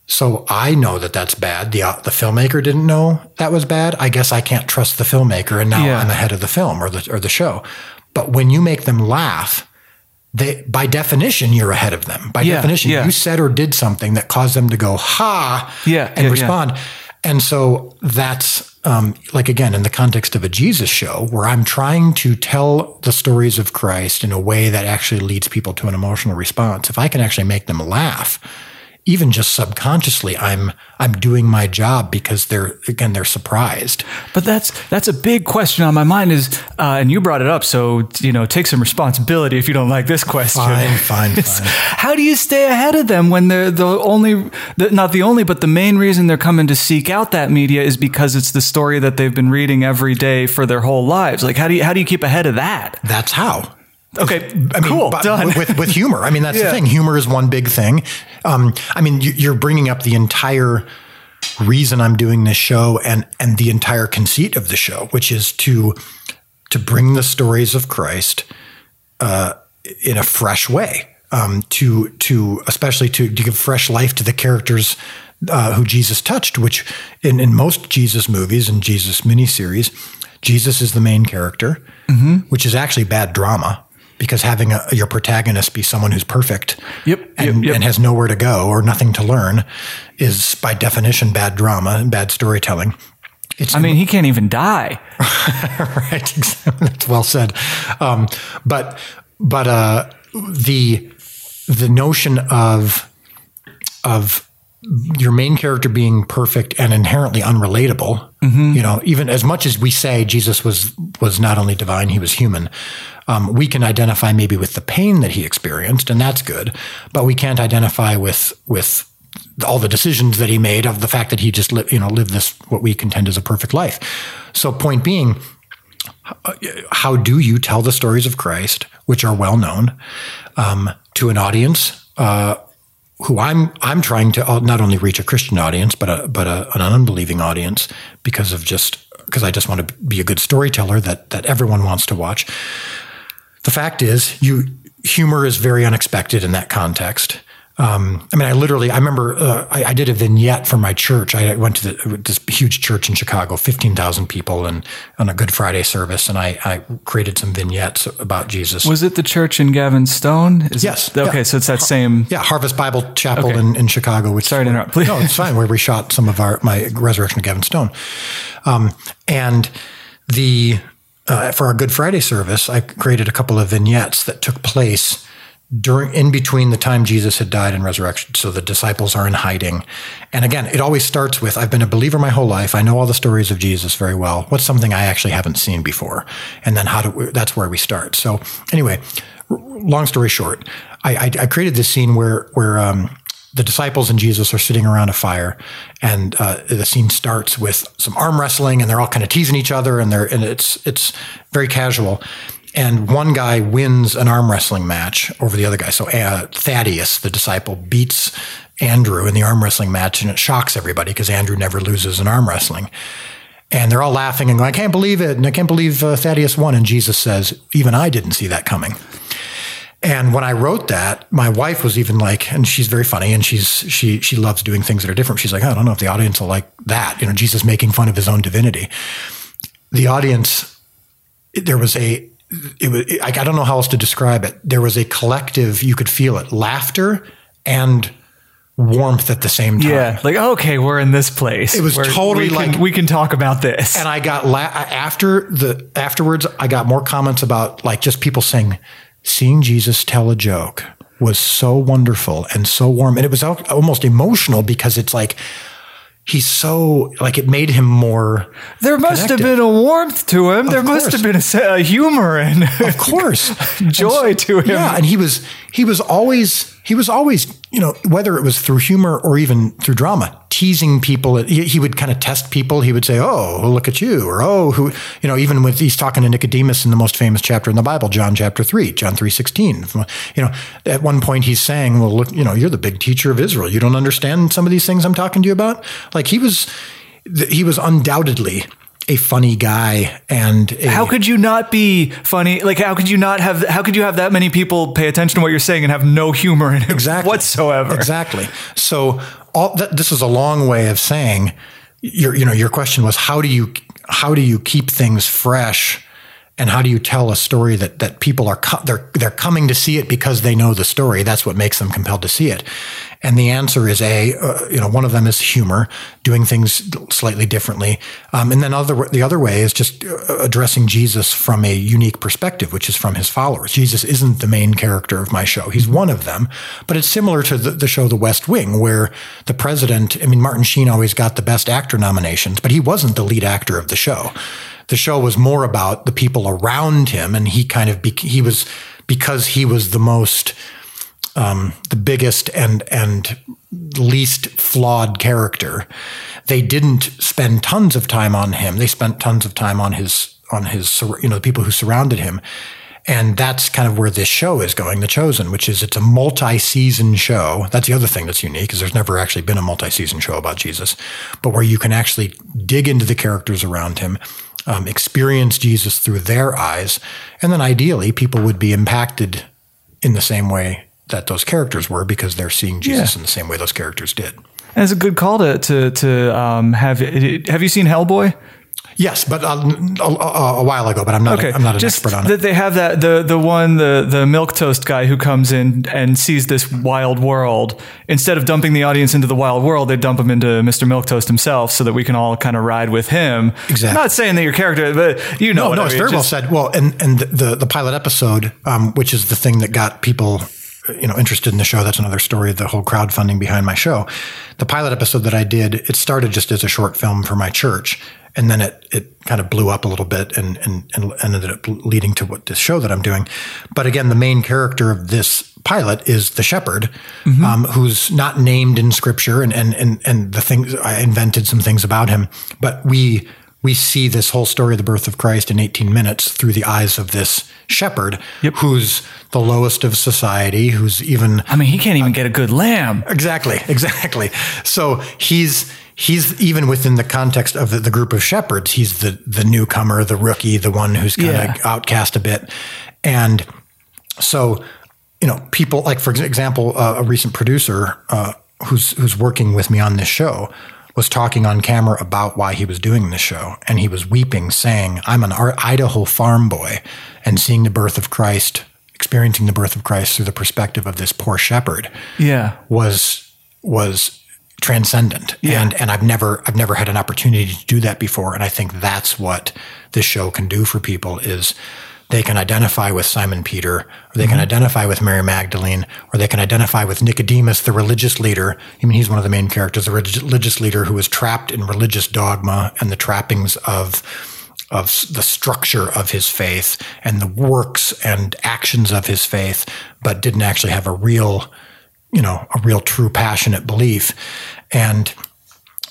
"So I know that that's bad. The uh, the filmmaker didn't know that was bad. I guess I can't trust the filmmaker, and now yeah. I'm ahead of the film or the or the show." But when you make them laugh, they, by definition, you're ahead of them. By yeah, definition, yeah. you said or did something that caused them to go, ha, yeah, and respond. And so that's um, like, again, in the context of a Jesus show, where I'm trying to tell the stories of Christ in a way that actually leads people to an emotional response. If I can actually make them laugh, even just subconsciously, I'm I'm doing my job because they're again they're surprised. But that's that's a big question on my mind. Is uh, and you brought it up, so you know, take some responsibility if you don't like this question. Fine, fine, fine. How do you stay ahead of them when they're the only, the, not the only, but the main reason they're coming to seek out that media is because it's the story that they've been reading every day for their whole lives. Like, how do you how do you keep ahead of that? That's how. Okay, I mean, cool, but done. With, with humor. I mean, that's the thing. Humor is one big thing. Um, I mean, you- you're bringing up the entire reason I'm doing this show and and the entire conceit of the show, which is to to bring the stories of Christ uh, in a fresh way. Um, to to especially to, to give fresh life to the characters uh, who Jesus touched, which in, in most Jesus movies and Jesus miniseries, Jesus is the main character, which is actually bad drama because having a, your protagonist be someone who's perfect Yep, and, yep, and has nowhere to go or nothing to learn is by definition bad drama and bad storytelling. It's I mean, he can't even die. right. That's well said. Um, but but uh, the the notion of of your main character being perfect and inherently unrelatable. You know, even as much as we say Jesus was was not only divine, he was human. Um, we can identify maybe with the pain that he experienced, and that's good. But we can't identify with with all the decisions that he made of the fact that he just li- you know lived this what we contend is a perfect life. So, point being, how do you tell the stories of Christ, which are well known, um, to an audience uh, who I'm I'm trying to uh, not only reach a Christian audience, but a, but a, an unbelieving audience because of just because I just want to be a good storyteller that that everyone wants to watch. The fact is, you humor is very unexpected in that context. Um, I mean, I literally, I remember uh, I, I did a vignette for my church. I went to the, this huge church in Chicago, 15,000 people, and on a Good Friday service, and I, I created some vignettes about Jesus. Was it the church in Gavin Stone? Is Yes, it- okay, yeah. so it's that same. yeah, Harvest Bible Chapel Okay. in, in Chicago. Which Sorry to interrupt, please. No, it's fine. Where we shot some of our my Resurrection of Gavin Stone, um, and the uh, for our Good Friday service, I created a couple of vignettes that took place during in between the time Jesus had died and resurrection. So the disciples are in hiding, and again, it always starts with I've been a believer my whole life. I know all the stories of Jesus very well. What's something I actually haven't seen before, and then how do we, that's where we start. So anyway, long story short, I, I, I created this scene where where um, the disciples and Jesus are sitting around a fire, and uh, the scene starts with some arm wrestling, and they're all kind of teasing each other, and they're and it's it's very casual. And one guy wins an arm wrestling match over the other guy. So uh, Thaddeus, the disciple, beats Andrew in the arm wrestling match, and it shocks everybody because Andrew never loses an arm wrestling. And they're all laughing and going, "I can't believe it!" And I can't believe uh, Thaddeus won. And Jesus says, "Even I didn't see that coming." And when I wrote that, my wife was even like, and she's very funny, and she's she she loves doing things that are different. She's like, "Oh, I don't know if the audience will like that. You know, Jesus making fun of his own divinity. The audience, there was a, it was like I don't know how else to describe it. There was a collective, you could feel it, laughter and warmth at the same time. Yeah, like okay, we're in this place. It was We're- totally we can- like- we can talk about this. and I got la- after the afterwards, I got more comments about like just people saying, seeing Jesus tell a joke was so wonderful and so warm, and it was al- almost emotional because it's like he's so like it made him more. there must have been a warmth to him. there must have been a, a humor and Of course, joy to him. Yeah, and he was he was always he was always you know whether it was through humor or even through drama teasing people. He, he would kind of test people. He would say oh look at you? or oh who you know even with he's talking to Nicodemus in the most famous chapter in the Bible John chapter 3 John 3:16 you know at one point he's saying well look you know you're the big teacher of Israel. You don't understand some of these things I'm talking to you about? Like he was he was undoubtedly a funny guy and a, How could you not be funny? Like, how could you not have? How could you have that many people pay attention to what you're saying and have no humor in it exactly whatsoever? Exactly. So all that, this is a long way of saying your you know your question was how do you how do you keep things fresh and how do you tell a story that that people are co- they're they're coming to see it because they know the story that's what makes them compelled to see it and the answer is a uh, you know one of them is humor doing things slightly differently. Um, and then other the other way is just uh, addressing jesus from a unique perspective which is from his followers. Jesus isn't the main character of my show. He's one of them but it's similar to the, the show the west wing where the president i mean martin sheen always got the best actor nominations but he wasn't the lead actor of the show. The show was more about the people around him, and he kind of be, he was because he was the most um, the biggest and and least flawed character. They didn't spend tons of time on him. They spent tons of time on his on his you know the people who surrounded him. And that's kind of where this show is going, The Chosen, which is it's a multi-season show. That's the other thing that's unique is there's never actually been a multi-season show about Jesus, but where you can actually dig into the characters around him um, experience Jesus through their eyes. And then ideally, people would be impacted in the same way that those characters were because they're seeing Jesus yeah. in the same way those characters did. And it's a good call to to to um, have. Have you seen Hellboy? Yes, but uh, a, a, while ago. But I'm not. Okay. I'm not an Just expert on it. That they have that the the one the the milk toast guy who comes in and sees this wild world. Instead of dumping the audience into the wild world, they dump them into Mr. Milk Toast himself, so that we can all kind of ride with him. Exactly. I'm not saying that your character, but you know. No, no, it's very Just, well said. Well, and and the the pilot episode, um, which is the thing that got people you know interested in the show that's another story the whole crowdfunding behind my show the pilot episode that i did it started just as a short film for my church and then it it kind of blew up a little bit and and and ended up leading to what this show that I'm doing. But again, the main character of this pilot is the shepherd, mm-hmm. um, who's not named in scripture, and and and and the things I invented some things about him, but we we see this whole story of the birth of Christ in 18 minutes through the eyes of this shepherd yep. who's the lowest of society, who's even I mean, he can't even uh, get a good lamb. Exactly, exactly. So he's he's even within the context of the, the, group of shepherds, he's the the newcomer, the rookie, the one who's kind of yeah. outcast a bit. And so, you know, people like, for example, uh, a recent producer uh, who's who's working with me on this show was talking on camera about why he was doing this show, and he was weeping, saying, "I'm an Idaho farm boy, and seeing the birth of Christ." Experiencing the birth of Christ through the perspective of this poor shepherd, yeah, was was transcendent. Yeah. And and I've never I've never had an opportunity to do that before. And I think that's what this show can do for people is they can identify with Simon Peter, or they mm-hmm. can identify with Mary Magdalene, or they can identify with Nicodemus, the religious leader. I mean, he's one of the main characters, the religious leader who was trapped in religious dogma and the trappings of of the structure of his faith and the works and actions of his faith, but didn't actually have a real you know, a real true passionate belief. And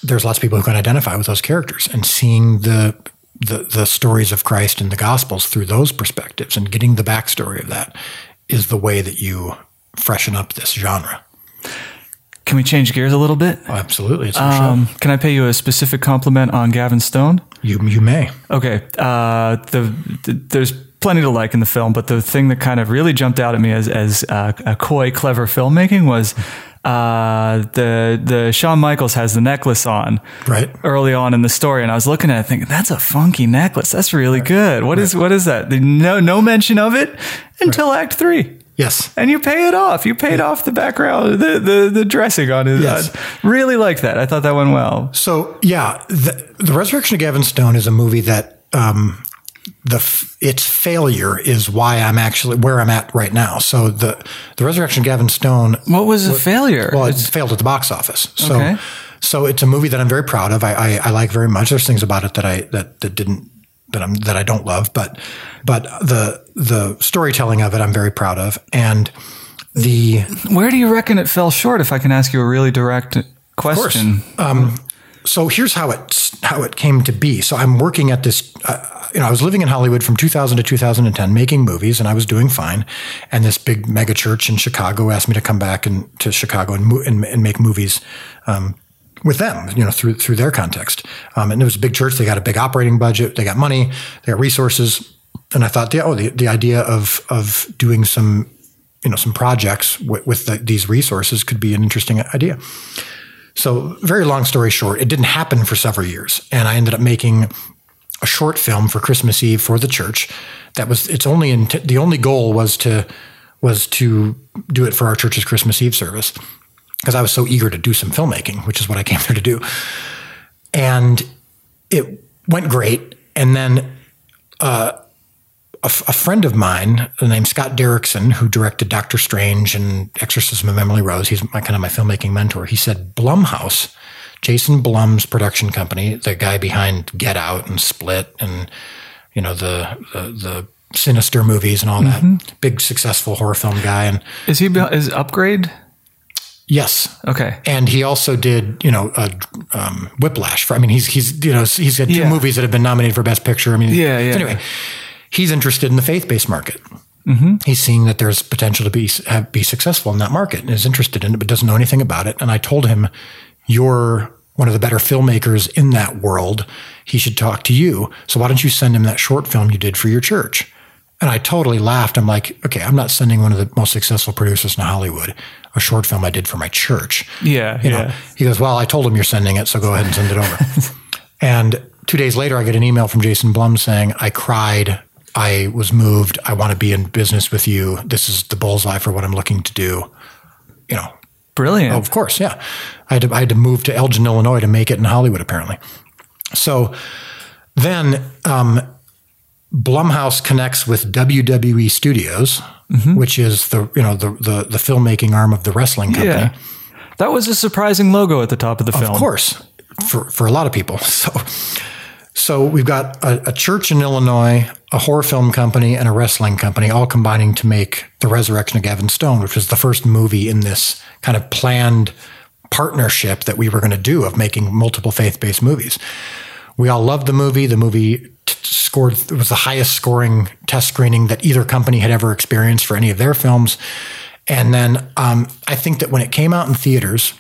there's lots of people who can identify with those characters and seeing the the, the stories of Christ in the Gospels through those perspectives and getting the backstory of that is the way that you freshen up this genre. Can we change gears a little bit? Oh, absolutely. Um, can I pay you a specific compliment on Gavin Stone? You you may. Okay. Uh, the, the, there's plenty to like in the film, but the thing that kind of really jumped out at me as as uh, a coy, clever filmmaking was uh, the the Shawn Michaels has the necklace on right early on in the story, and I was looking at it thinking that's a funky necklace. That's really right. good. What right. is what is that? No no mention of it until right. Act Three. Yes, and you pay it off. You paid yeah. off the background, the the, the dressing on it. Yes. I really like that. I thought that went well. So yeah, the, the Resurrection of Gavin Stone is a movie that um, the its failure is why I'm actually where I'm at right now. So the the Resurrection of Gavin Stone. What was a failure? Well, it's, it failed at the box office. So okay. so it's a movie that I'm very proud of. I, I, I like very much. There's things about it that I that that didn't that I'm that I don't love, but but the the storytelling of it I'm very proud of. And the where do you reckon it fell short? If I can ask you a really direct question. Um, so here's how it how it came to be. So I'm working at this. Uh, you know, I was living in Hollywood from 2000 to 2010, making movies, and I was doing fine. And this big mega church in Chicago asked me to come back and to Chicago and and, and make movies. Um, with them, you know, through through their context, um, and it was a big church. They got a big operating budget. They got money. They got resources. And I thought, oh, the, the idea of of doing some, you know, some projects with, with the, these resources could be an interesting idea. So, very long story short, it didn't happen for several years. And I ended up making a short film for Christmas Eve for the church. That was its only int- the only goal was to was to do it for our church's Christmas Eve service because I was so eager to do some filmmaking, which is what I came there to do. And it went great. And then uh, a, f- a friend of mine named Scott Derrickson, who directed Doctor Strange and Exorcism of Emily Rose, he's my kind of my filmmaking mentor. He said Blumhouse, Jason Blum's production company, the guy behind Get Out and Split, and you know the the, the Sinister movies and all that, big successful horror film guy. And Is he is Upgrade? yes, Okay. and he also did, you know, uh, um, Whiplash. For, I mean, he's he's you know he's got two Yeah. movies that have been nominated for Best Picture. I mean, Yeah, yeah. Anyway, he's interested in the faith based market. Mm-hmm. He's seeing that there's potential to be have, be successful in that market and is interested in it, but doesn't know anything about it. And I told him, "You're one of the better filmmakers in that world. He should talk to you. So why don't you send him that short film you did for your church?" And I totally laughed. I'm like, okay, I'm not sending one of the most successful producers in Hollywood a short film I did for my church. Yeah, You know, yeah. he goes, Well, I told him you're sending it, so go ahead and send it over. and two days later, I get an email from Jason Blum saying, I cried. I was moved. I want to be in business with you. This is the bullseye for what I'm looking to do. You know, Brilliant. of course, yeah. I had to, I had to move to Elgin, Illinois to make it in Hollywood, apparently. So then um, Blumhouse connects with WWE Studios, which is the you know the, the the filmmaking arm of the wrestling company. yeah. That was a surprising logo at the top of the film. Of course, for for a lot of people. So, so we've got a, a church in Illinois, a horror film company, and a wrestling company, all combining to make the Resurrection of Gavin Stone, which was the first movie in this kind of planned partnership that we were going to do of making multiple faith based movies. We all loved the movie. The movie t- scored it was the highest scoring test screening that either company had ever experienced for any of their films. And then um, I think that when it came out in theaters,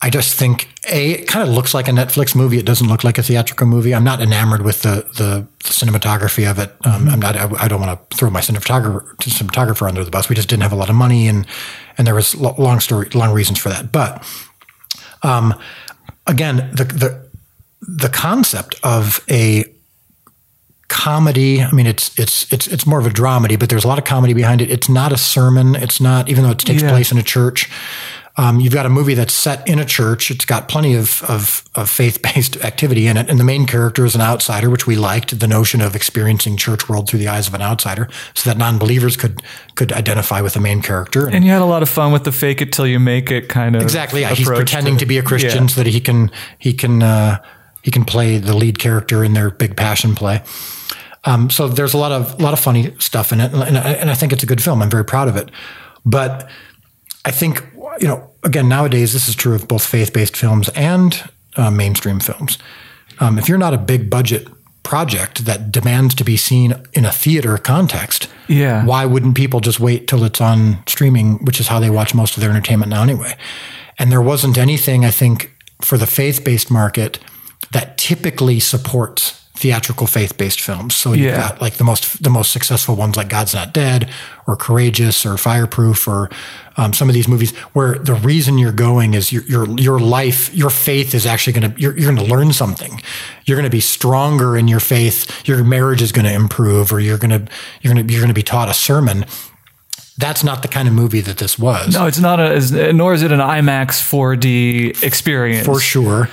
I just think a it kind of looks like a Netflix movie. It doesn't look like a theatrical movie. I'm not enamored with the the, cinematography of it. Um, I'm not. I, I don't want to throw my cinematographer cinematographer under the bus. We just didn't have a lot of money, and and there was lo- long story, long reasons for that. But um, again, the the the concept of a comedy. I mean, it's it's it's it's more of a dramedy, but there's a lot of comedy behind it. It's not a sermon. It's not, even though it takes Yeah. place in a church. Um, you've got a movie that's set in a church. It's got plenty of of, of faith based activity in it, and the main character is an outsider, which we liked. The notion of experiencing church world through the eyes of an outsider, so that non believers could could identify with the main character. And you had a lot of fun with the fake it till you make it kind of Exactly. Yeah, he's pretending to, be a Christian Yeah. so that he can he can uh, he can play the lead character in their big passion play. Um, so there's a lot of a lot of funny stuff in it, and, I- and I think it's a good film. I'm very proud of it. But I think you know, again, nowadays this is true of both faith-based films and uh, mainstream films. Um, if you're not a big budget project that demands to be seen in a theater context, Yeah. why wouldn't people just wait till it's on streaming, which is how they watch most of their entertainment now anyway? And there wasn't anything, I think, for the faith based market that typically supports theatrical faith based films. So you've Yeah. got like the most the most successful ones like God's Not Dead or Courageous or Fireproof or um, some of these movies where the reason you're going is your your your life, your faith is actually going to you're, you're going to learn something. You're going to be stronger in your faith. Your marriage is going to improve, or you're going to you're going to you're going to be taught a sermon. That's not the kind of movie that this was. No, it's not a, nor is it an IMAX 4D experience. for sure.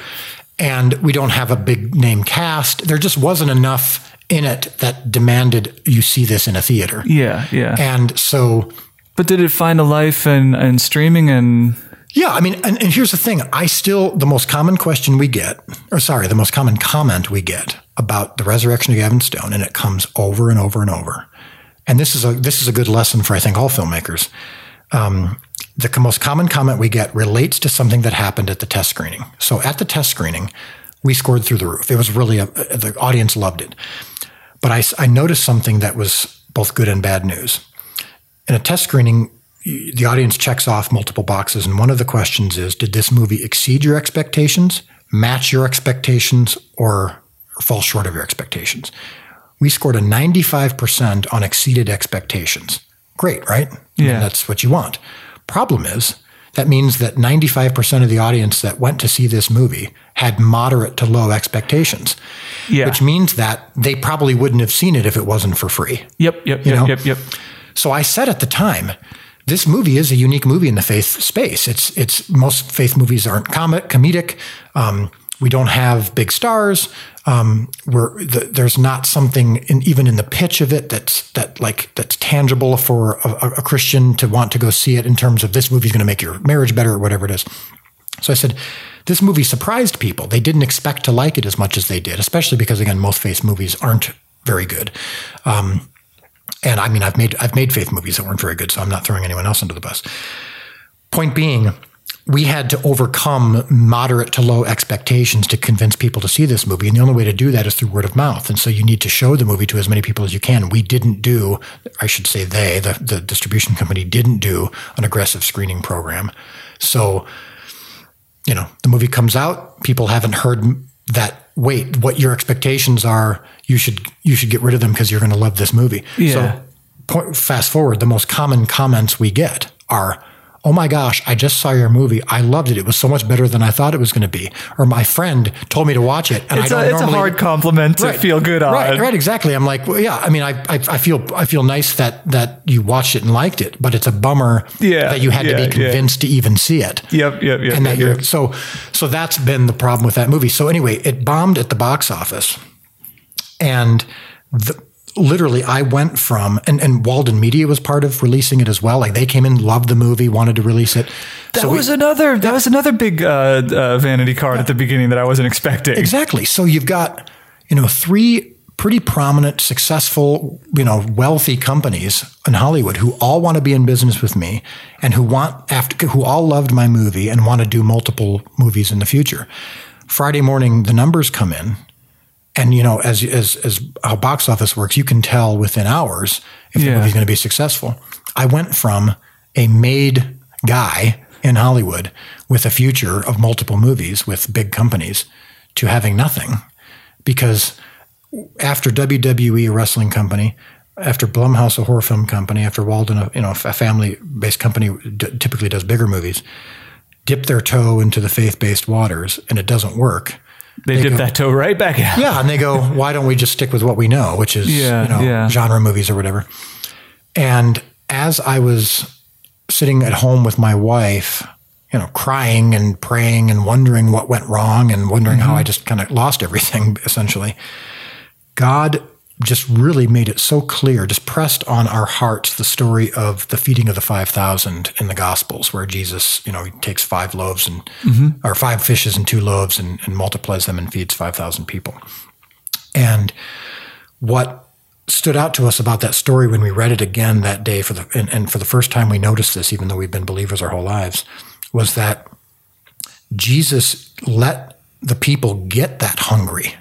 And we don't have a big name cast. There just wasn't enough in it that demanded you see this in a theater. Yeah, yeah. And so, but did it find a life in, in streaming and yeah, I mean, and, and here's the thing I still, the most common question we get, or sorry, the most common comment we get about the resurrection of Gavin Stone, and it comes over and over and over. And this is a this is a good lesson for I think all filmmakers. Um, the most common comment we get relates to something that happened at the test screening. So at the test screening, we scored through the roof. It was really a, the audience loved it. But I, I noticed something that was both good and bad news. In a test screening, the audience checks off multiple boxes, and one of the questions is: Did this movie exceed your expectations, match your expectations, or fall short of your expectations? We scored a 95% on exceeded expectations. Great, right? I mean, Yeah. that's what you want. Problem is, that means that 95% of the audience that went to see this movie had moderate to low expectations. Yeah. Which means that they probably wouldn't have seen it if it wasn't for free. Yep, yep, You yep, know? yep, yep. So I said at the time, this movie is a unique movie in the faith space. It's it's most faith movies aren't com- comedic. Um, we don't have big stars. Um, we're the, there's not something in, even in the pitch of it that's that like that's tangible for a, a Christian to want to go see it in terms of this movie's going to make your marriage better or whatever it is. So I said, this movie surprised people. They didn't expect to like it as much as they did, especially because again, most faith movies aren't very good. Um, and I mean, I've made I've made faith movies that weren't very good, so I'm not throwing anyone else under the bus. Point being, we had to overcome moderate to low expectations to convince people to see this movie, and the only way to do that is through word of mouth. And so you need to show the movie to as many people as you can. We didn't do, I should say, they the the distribution company didn't do an aggressive screening program, so you know, the movie comes out, people haven't heard that. Wait, what your expectations are? You should you should get rid of them because you're going to love this movie. Yeah. So, point, fast forward, the most common comments we get are, "Oh my gosh, I just saw your movie. I loved it. It was so much better than I thought it was going to be." Or my friend told me to watch it, and It's, I a, don't it's a hard compliment to Right. feel good on. Right, right, exactly. I'm like, well, yeah. I mean, I, I, I feel, I feel nice that that you watched it and liked it, but it's a bummer Yeah, that you had to yeah, be yeah. convinced to even see it Yep, yep, yep. and that yep, you're yep. so so that's been the problem with that movie. So anyway, it bombed at the box office, and the, literally I went from and, and Walden Media was part of releasing it as well. Like they came in, loved the movie, wanted to release it. That so we- was another. That was another big uh, uh, vanity card at the beginning that I wasn't expecting. Exactly. So you've got, you know, three pretty prominent, successful, you know, wealthy companies in Hollywood who all want to be in business with me and who want after who all loved my movie and want to do multiple movies in the future. Friday morning the numbers come in and you know as as as how box office works, you can tell within hours if the Yeah. movie's going to be successful. I went from a made guy in Hollywood with a future of multiple movies with big companies to having nothing because after WWE, a wrestling company, after Blumhouse, a horror film company, after Walden, a, you know, a family-based company d- typically does bigger movies, dip their toe into the faith-based waters and it doesn't work. They, dipped that toe right back out. Yeah, and they go, why don't we just stick with what we know, which is Yeah, you know yeah. genre movies or whatever. And as I was sitting at home with my wife, you know, crying and praying and wondering what went wrong and wondering how mm-hmm. I just kind of lost everything essentially. God just really made it so clear, just pressed on our hearts the story of the feeding of the 5,000 in the Gospels, where Jesus, you know, he takes five loaves and, mm-hmm. or five fishes and two loaves and, and multiplies them and feeds 5,000 people. And what stood out to us about that story when we read it again that day for the, and, and for the first time we noticed this, even though we've been believers our whole lives, was that Jesus let the people get that hungry.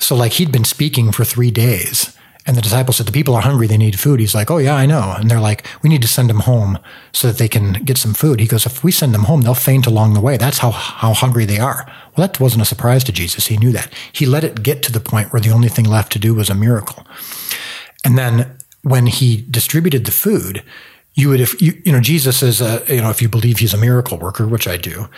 So, like, he'd been speaking for three days, and the disciples said, The people are hungry, they need food. He's like, Oh, yeah, I know. And they're like, We need to send them home so that they can get some food. He goes, If we send them home, they'll faint along the way. That's how, how hungry they are. Well, that wasn't a surprise to Jesus. He knew that. He let it get to the point where the only thing left to do was a miracle. And then when he distributed the food, you would, if you, you know, Jesus is a, you know, if you believe he's a miracle worker, which I do,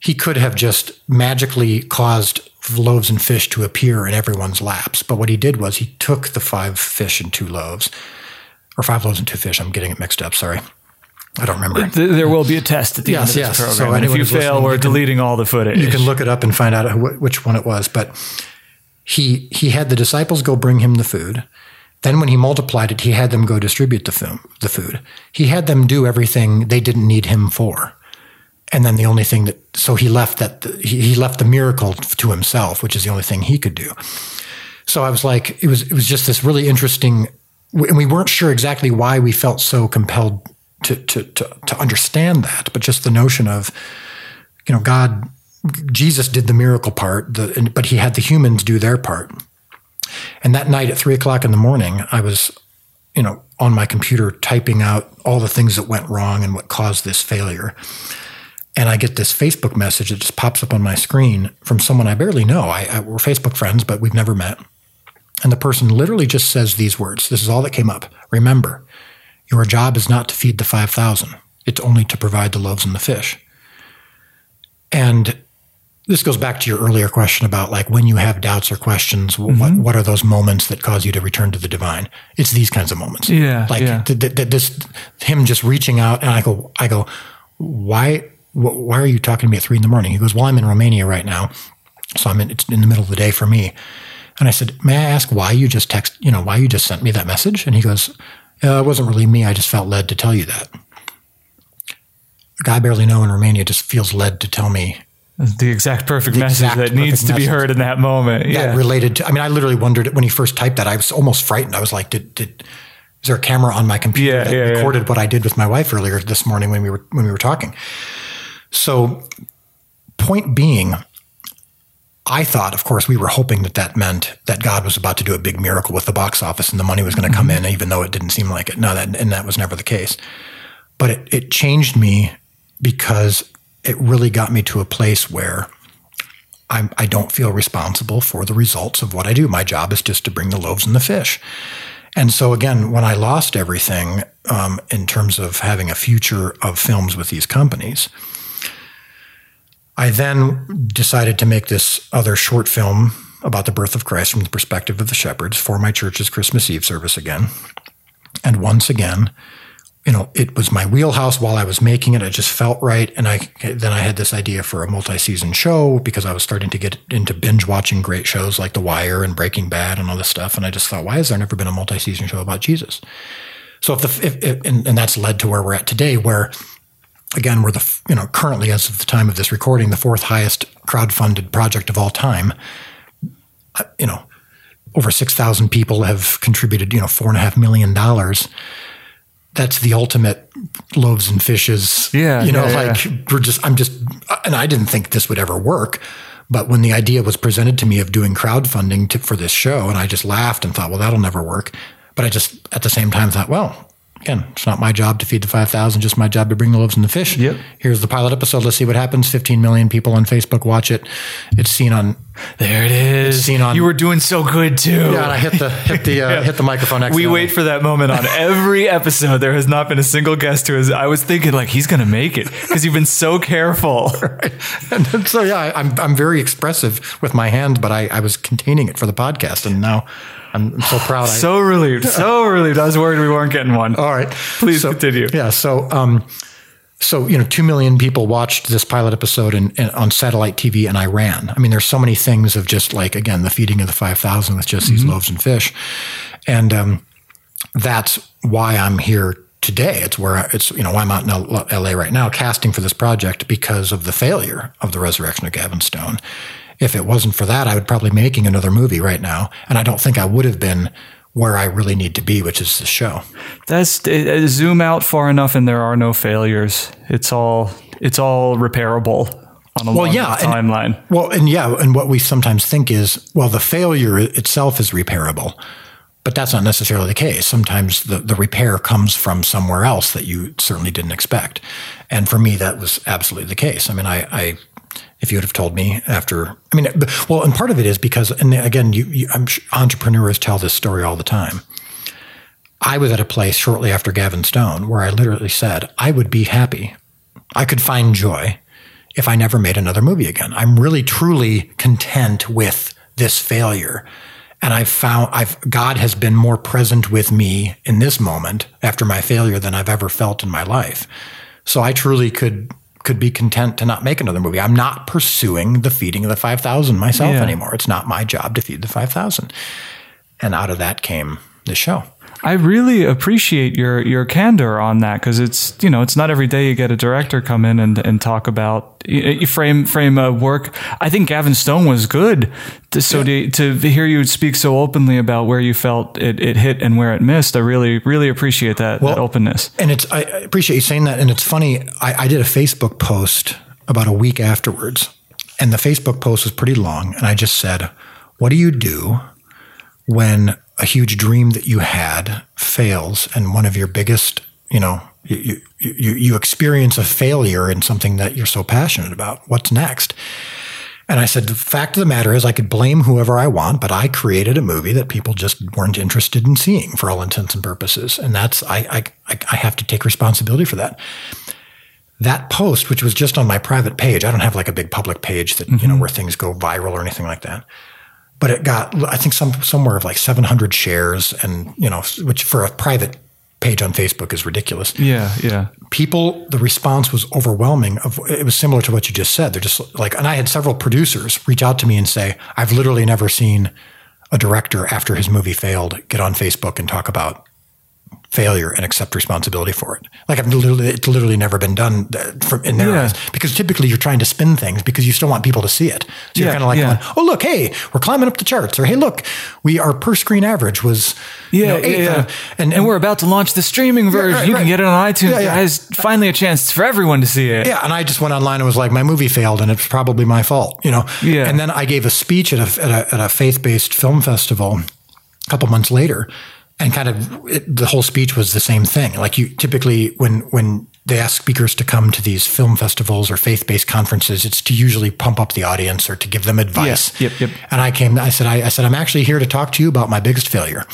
he could have just magically caused loaves and fish to appear in everyone's laps. But what he did was he took the five fish and two loaves, or five loaves and two fish. I'm getting it mixed up. Sorry. I don't remember. There will be a test at the Yes, end of yes. So program. and if you fail, we're deleting all the footage. You can look it up and find out wh- which one it was. But he he had the disciples go bring him the food. Then when he multiplied it, he had them go distribute the food. The food. He had them do everything they didn't need him for. And then the only thing that so he left that he, he left the miracle to himself, which is the only thing he could do. So I was like, it was it was just this really interesting, and we weren't sure exactly why we felt so compelled to to to, to understand that, but just the notion of, you know, God, Jesus did the miracle part, the, but he had the humans do their part. And that night at three o'clock in the morning, I was, you know, on my computer typing out all the things that went wrong and what caused this failure. And I get this Facebook message that just pops up on my screen from someone I barely know. I, I we're Facebook friends, but we've never met. And the person literally just says these words. This is all that came up. Remember, your job is not to feed the 5,000. It's only to provide the loaves and the fish. And this goes back to your earlier question about like when you have doubts or questions, mm-hmm. what, what are those moments that cause you to return to the divine? It's these kinds of moments. Yeah. Like yeah. Th- th- this, him just reaching out and I go, I go, why, wh- why are you talking to me at three in the morning? He goes, well, I'm in Romania right now. So I'm in, it's in the middle of the day for me. And I said, may I ask why you just text, you know, why you just sent me that message? And he goes, uh, it wasn't really me. I just felt led to tell you that. A guy I barely know in Romania just feels led to tell me the exact perfect the message exact that needs to be heard in that moment. Yeah. That related to, I mean, I literally wondered when he first typed that, I was almost frightened. I was like, did, did, is there a camera on my computer yeah, that yeah, recorded yeah. what I did with my wife earlier this morning when we were, when we were talking? So point being, I thought, of course, we were hoping that that meant that God was about to do a big miracle with the box office and the money was going to come mm-hmm. in, even though it didn't seem like it. No, that, and that was never the case. But it, it changed me because it really got me to a place where I'm, I do not feel responsible for the results of what I do. My job is just to bring the loaves and the fish. And so, again, when I lost everything um, in terms of having a future of films with these companies, I then decided to make this other short film about the birth of Christ from the perspective of the shepherds for my church's Christmas Eve service again. And once again, you know, it was my wheelhouse while I was making it. It just felt right. And I then I had this idea for a multi-season show because I was starting to get into binge watching great shows like The Wire and Breaking Bad and all this stuff. And I just thought, why has there never been a multi-season show about Jesus? So if the if, if and, and that's led to where we're at today, where again, we're the, you know, currently as of the time of this recording, the fourth highest crowd-funded project of all time. Uh, you know, over 6,000 people have contributed, you know, four and a half million dollars. That's the ultimate loaves and fishes. Yeah. You know, yeah, like yeah. we're just, I'm just, and I didn't think this would ever work. But when the idea was presented to me of doing crowdfunding to, for this show, and I just laughed and thought, well, that'll never work. But I just, at the same time, thought, well, again, it's not my job to feed the 5,000, just my job to bring the loaves and the fish. Yep. Here's the pilot episode. Let's see what happens. 15 million people on Facebook watch it. It's seen on. There it is. seen on. You were doing so good too. Yeah, and I hit the hit the uh, hit the microphone. We wait for that moment on every episode. There has not been a single guest who has. I was thinking like he's going to make it because you've been so careful. right. And so yeah, I, I'm I'm very expressive with my hands, but I, I was containing it for the podcast, and now I'm so proud. so relieved. So relieved. I was worried we weren't getting one. All right. Please so, continue. Yeah. So, um, so you know, two million people watched this pilot episode in, in, on satellite TV in Iran. I mean, there's so many things of just like again the feeding of the five thousand with just mm-hmm. these loaves and fish, and um, that's why I'm here today. It's where I, it's you know why I'm out in L.A. right now casting for this project because of the failure of the resurrection of Gavin Stone, if it wasn't for that, I would probably be making another movie right now. And I don't think I would have been where I really need to be, which is the show. That's uh, zoom out far enough, and there are no failures. It's all it's all repairable on a well, yeah, timeline. And, well, and yeah, and what we sometimes think is, well, the failure itself is repairable, but that's not necessarily the case. Sometimes the, the repair comes from somewhere else that you certainly didn't expect. And for me, that was absolutely the case. I mean, I, I if you would have told me after. I mean, well, and part of it is because, and again, you, you, entrepreneurs tell this story all the time. I was at a place shortly after Gavin Stone where I literally said, I would be happy. I could find joy if I never made another movie again. I'm really, truly content with this failure. And I've found I've God has been more present with me in this moment after my failure than I've ever felt in my life. So I truly could could be content to not make another movie. I'm not pursuing the feeding of the 5,000 myself yeah. anymore. It's not my job to feed the 5,000. And out of that came the show. I really appreciate your your candor on that because it's you know it's not every day you get a director come in and, and talk about you frame frame a work. I think Gavin Stone was good. To, so yeah. to, to hear you speak so openly about where you felt it, it hit and where it missed, I really really appreciate that, well, that openness. And it's I appreciate you saying that. And it's funny. I, I did a Facebook post about a week afterwards, and the Facebook post was pretty long, and I just said, "What do you do when?" A huge dream that you had fails and one of your biggest, you know, you, you, you experience a failure in something that you're so passionate about. What's next? And I said, the fact of the matter is, I could blame whoever I want, but I created a movie that people just weren't interested in seeing for all intents and purposes. And that's, I, I, I have to take responsibility for that. that post, which was just on my private page, I don't have like a big public page that, you know, mm-hmm. where things go viral or anything like that. But it got, I think some, somewhere of like 700 shares and, you know, which for a private page on Facebook is ridiculous. Yeah, yeah. People, the response was overwhelming. Of It was similar to what you just said. They're just like, and I had several producers reach out to me and say, I've literally never seen a director after his movie failed get on Facebook and talk about failure and accept responsibility for it. Like I've literally, it's literally never been done uh, from in their Yeah. eyes because typically you're trying to spin things because you still want people to see it. So you're kind of like, yeah. going, oh look, hey, we're climbing up the charts, or hey, look, we our per screen average was you Yeah, know, eighth, yeah, uh, yeah. and, And we're about to launch the streaming version. right, you can get it on iTunes. Yeah, yeah. Finally a chance for everyone to see it. Yeah, and I just went online and was like, my movie failed, and it's probably my fault, you know. Yeah. And then I gave a speech at a at a, at a faith based film festival a couple months later, and kind of it, the whole speech was the same thing. Like you typically when when they ask speakers to come to these film festivals or faith based conferences, it's to usually pump up the audience or to give them advice. Yep, yep. And I came, I said, I, I said, I'm actually here to talk to you about my biggest failure.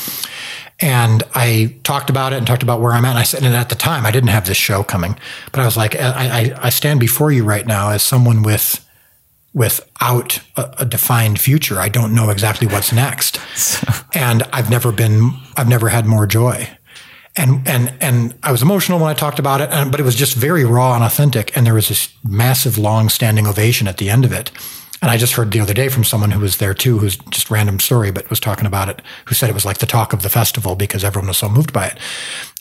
And I talked about it and talked about where I'm at. And I said, and at the time, I didn't have this show coming, but I was like, I, I, I stand before you right now as someone with, without a, a defined future. I don't know exactly what's next. and I've never been, I've never had more joy. And, and, and I was emotional when I talked about it, and, but it was just very raw and authentic. And there was this massive, long standing ovation at the end of it. And I just heard the other day from someone who was there too, who's just random story, but was talking about it, who said it was like the talk of the festival because everyone was so moved by it.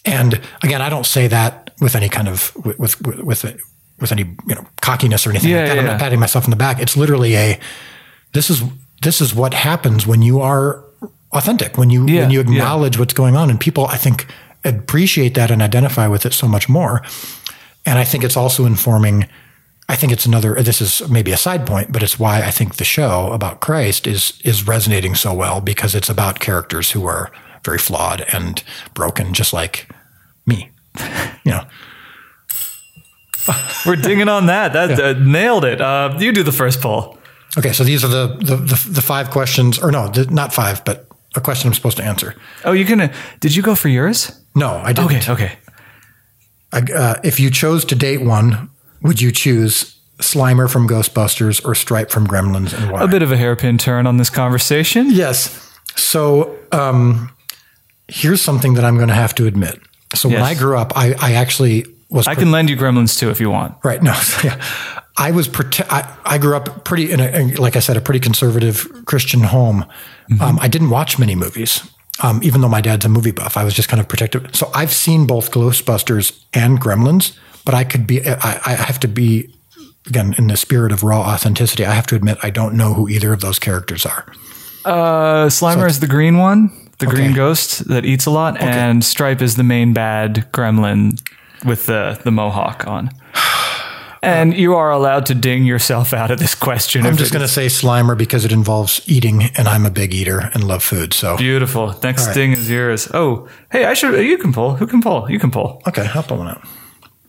And again, I don't say that with any kind of with with with, with any you know cockiness or anything Yeah, like that. I'm yeah. not patting myself on the back. It's literally a this is this is what happens when you are authentic, when you when you acknowledge what's going on, and people I think appreciate that and identify with it so much more. And I think it's also informing. I think it's another. This is maybe a side point, but it's why I think the show about Christ is is resonating so well because it's about characters who are very flawed and broken, just like me. You know, We're dinging on that. That uh, nailed it. Uh, you do the first poll. Okay, so these are the the, the, the five questions, or no, not five, but a question I'm supposed to answer. Oh, you're gonna? did you go for yours? No, I didn't. Okay. Okay. I, uh, if you chose to date one, would you choose Slimer from Ghostbusters or Stripe from Gremlins, and why? A bit of a hairpin turn on this conversation. Yes. So um, here's something that I'm going to have to admit. So when I grew up, I, I actually was I can lend you Gremlins too if you want. Right. No. Yeah. I was. Prote- I, I grew up pretty in a, in, like I said, a pretty conservative Christian home. Um, I didn't watch many movies, um, even though my dad's a movie buff. I was just kind of protective. So I've seen both Ghostbusters and Gremlins, but I could be. I, I have to be again in the spirit of raw authenticity. I have to admit I don't know who either of those characters are. Uh, Slimer is the green one, the green ghost that eats a lot, and Stripe is the main bad gremlin with the the mohawk on. And you are allowed to ding yourself out of this question. I'm just going to say Slimer because it involves eating, and I'm a big eater and love food. So Beautiful. Next right. ding is yours. Oh, hey, I should. You can pull. Who can pull? You can pull. okay, I'll pull one out.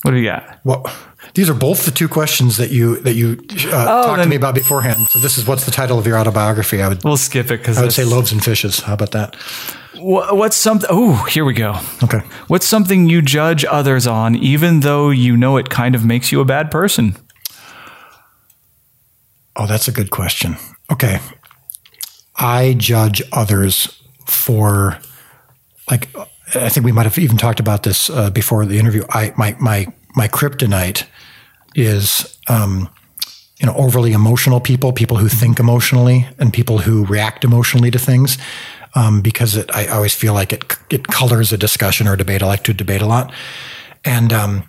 What do you got? Well, these are both the two questions that you that you uh, talked to me about beforehand. So this is what's the title of your autobiography? I would We'll skip it because I would say loaves and fishes. How about that? What's something? Oh, here we go. Okay. What's something you judge others on, even though you know it kind of makes you a bad person? Oh, that's a good question. Okay. I judge others for like I think we might have even talked about this uh, before the interview. I my my my kryptonite is um, you know overly emotional people, people who think emotionally, and people who react emotionally to things. Um, because it, I always feel like it it colors a discussion or a debate. I like to debate a lot, and um,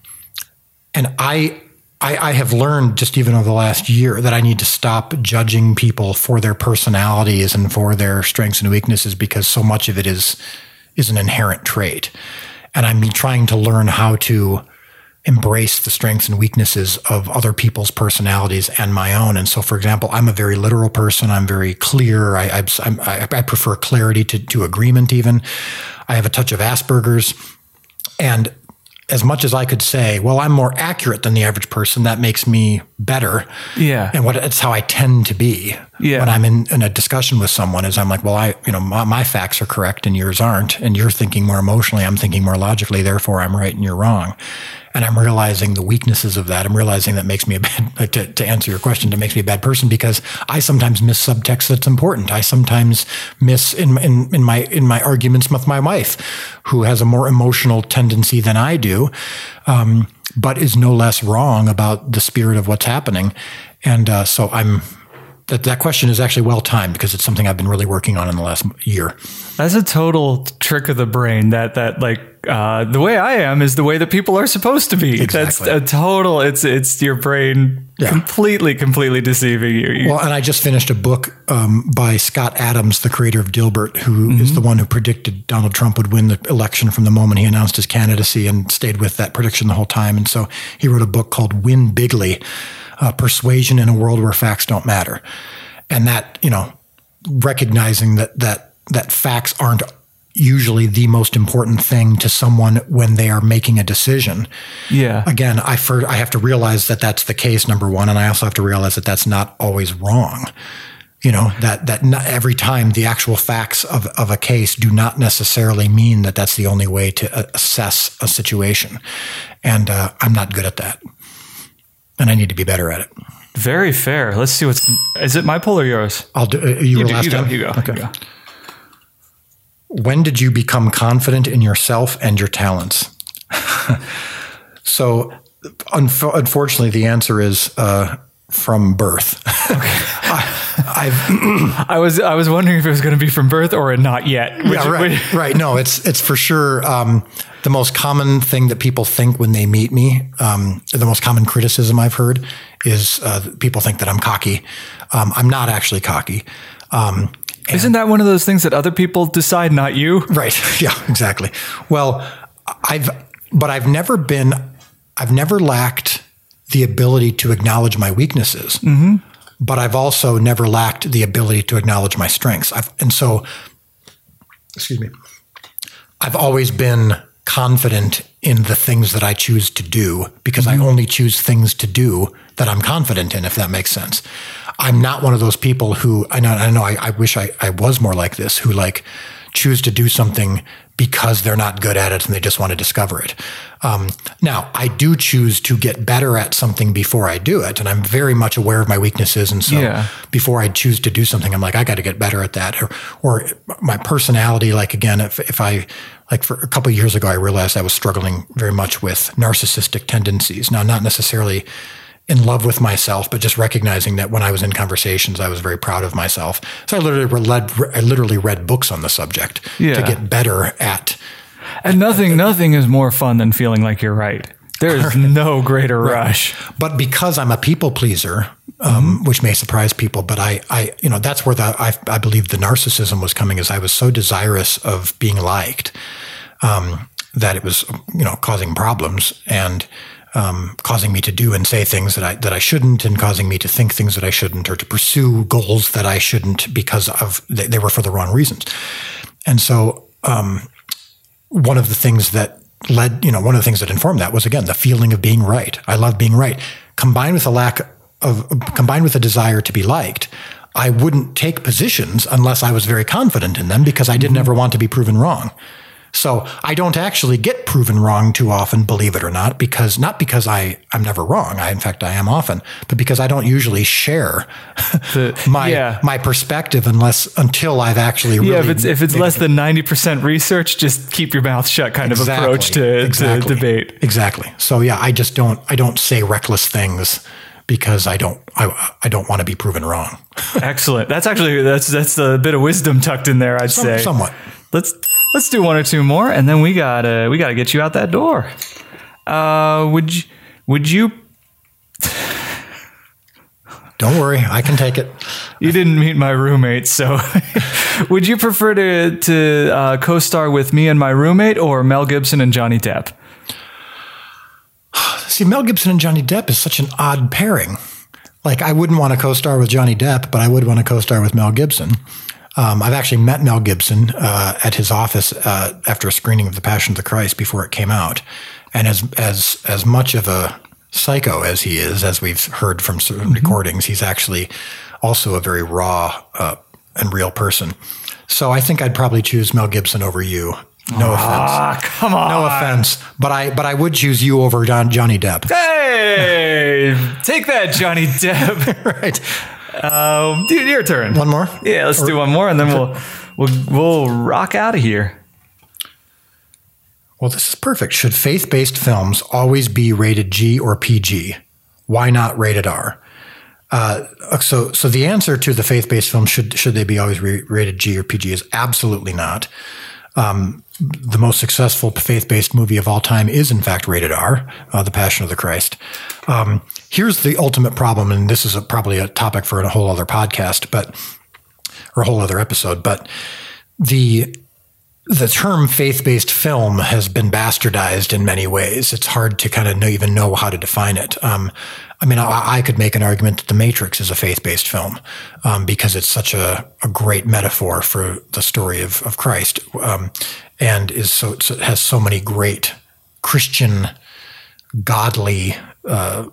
and I, I I have learned just even over the last year that I need to stop judging people for their personalities and for their strengths and weaknesses because so much of it is is an inherent trait, and I'm trying to learn how to embrace the strengths and weaknesses of other people's personalities and my own. And so, for example, I'm a very literal person. I'm very clear. I, I, I prefer clarity to, to agreement. Even I have a touch of Asperger's, and as much as I could say, well, I'm more accurate than the average person, that makes me better. Yeah. And what it's how I tend to be Yeah. when I'm in, in a discussion with someone is I'm like, well, I, you know, my, my facts are correct and yours aren't. And you're thinking more emotionally. I'm thinking more logically. Therefore I'm right and you're wrong. And I'm realizing the weaknesses of that. I'm realizing that makes me a bad, to, to answer your question, that makes me a bad person because I sometimes miss subtext that's important. I sometimes miss in, in, in my, in my arguments with my wife, who has a more emotional tendency than I do. Um, but is no less wrong about the spirit of what's happening. And uh, so I'm that that question is actually well timed because it's something I've been really working on in the last year. That's a total trick of the brain. That that like uh, the way I am is the way that people are supposed to be. Exactly. That's a total. It's it's your brain Yeah. completely completely deceiving you. You- Well, and I just finished a book um, by Scott Adams, the creator of Dilbert, who is the one who predicted Donald Trump would win the election from the moment he announced his candidacy and stayed with that prediction the whole time. And so he wrote a book called Win Bigly uh, Persuasion in a World Where Facts Don't Matter. And that, you know, recognizing that, that, that facts aren't usually the most important thing to someone when they are making a decision yeah. again, I fir- I have to realize that that's the case, number one, and I also have to realize that that's not always wrong. You know that that not every time the actual facts of, of a case do not necessarily mean that that's the only way to uh, assess a situation, and uh, I'm not good at that, and I need to be better at it. Very fair. Let's see what's. Is it my pull or yours? I'll do. Uh, you, were do- last you go. You go. Okay. You go. When did you become confident in yourself and your talents? so, unf- unfortunately, the answer is uh, from birth. I, I've I was I was wondering if it was going to be from birth or a not yet. Which, yeah, right, which- right. No, it's it's for sure um, the most common thing that people think when they meet me. Um, the most common criticism I've heard is uh, people think that I'm cocky. Um, I'm not actually cocky. Um, isn't that one of those things that other people decide, not you? Right. Yeah, exactly. Well, I've, but I've never been, I've never lacked the ability to acknowledge my weaknesses. But I've also never lacked the ability to acknowledge my strengths. I've, and so, excuse me, I've always been confident in the things that I choose to do because I mm-hmm. only choose things to do that I'm confident in, if that makes sense. I'm not one of those people who I know, I know, I, I wish I, I was more like this, who like choose to do something because they're not good at it and they just want to discover it. Um, now, I do choose to get better at something before I do it, and I'm very much aware of my weaknesses. And so, Yeah. before I choose to do something, I'm like, I got to get better at that. Or, or my personality, like again, if, if I, like for a couple of years ago, I realized I was struggling very much with narcissistic tendencies. Now, not necessarily in love with myself, but just recognizing that when I was in conversations, I was very proud of myself. So I literally read, I literally read books on the subject Yeah. to get better at And nothing nothing is more fun than feeling like you're right. There is no greater rush. but because I'm a people pleaser, um, which may surprise people, but I, I, you know, that's where the I, I believe the narcissism was coming. Is I was so desirous of being liked um, that it was, you know, causing problems and um, causing me to do and say things that I that I shouldn't, and causing me to think things that I shouldn't, or to pursue goals that I shouldn't because of they, they were for the wrong reasons. And so, um, one of the things that led, you know, one of the things that informed that was again the feeling of being right. I love being right, combined with a lack of, combined with a desire to be liked. I wouldn't take positions unless I was very confident in them because I didn't ever want to be proven wrong. So I don't actually get proven wrong too often, believe it or not, because not because I, I'm never wrong. I, in fact, I am often, but because I don't usually share The- my, yeah. my perspective unless, until I've actually really Yeah, if it's if it's less it- than ninety percent research, just keep your mouth shut kind of approach to, Exactly. to debate. Exactly. So yeah, I just don't I don't say reckless things because I don't I, I don't want to be proven wrong. Excellent. That's actually that's that's a bit of wisdom tucked in there. I'd Some- say somewhat. Let's let's do one or two more, and then we gotta we gotta get you out that door. Uh, would you would you? Don't worry, I can take it. You didn't meet my roommate, so would you prefer to to uh, co-star with me and my roommate, or Mel Gibson and Johnny Depp? See, Mel Gibson and Johnny Depp is such an odd pairing. Like I wouldn't want to co-star with Johnny Depp, but I would want to co-star with Mel Gibson. Um, I've actually met Mel Gibson uh, at his office uh, after a screening of The Passion of the Christ before it came out, and as as as much of a psycho as he is, as we've heard from certain recordings, he's actually also a very raw uh, and real person. So I think I'd probably choose Mel Gibson over you. No offense. Ah, come on. No offense, but I but I would choose you over John, Johnny Depp. Hey, take that, Johnny Depp. right. Um, dude, your turn. One more. Yeah, let's do one more, and then we'll we'll we'll rock out of here. Well, this is perfect. Should faith-based films always be rated G or PG? Why not rated R? Uh, so, so the answer to the faith-based film should should they be always re- rated G or PG is absolutely not. Um, the most successful faith-based movie of all time is, in fact, rated R, uh, The Passion of the Christ. Um, here's the ultimate problem, and this is a, probably a topic for a whole other podcast, but or a whole other episode. But the the term faith-based film has been bastardized in many ways. It's hard to kind of know, even know how to define it. Um, I mean, I, I, could make an argument that The Matrix is a faith-based film um, because it's such a, a, great metaphor for the story of, of Christ, um, and is so has so many great Christian, godly. Uh,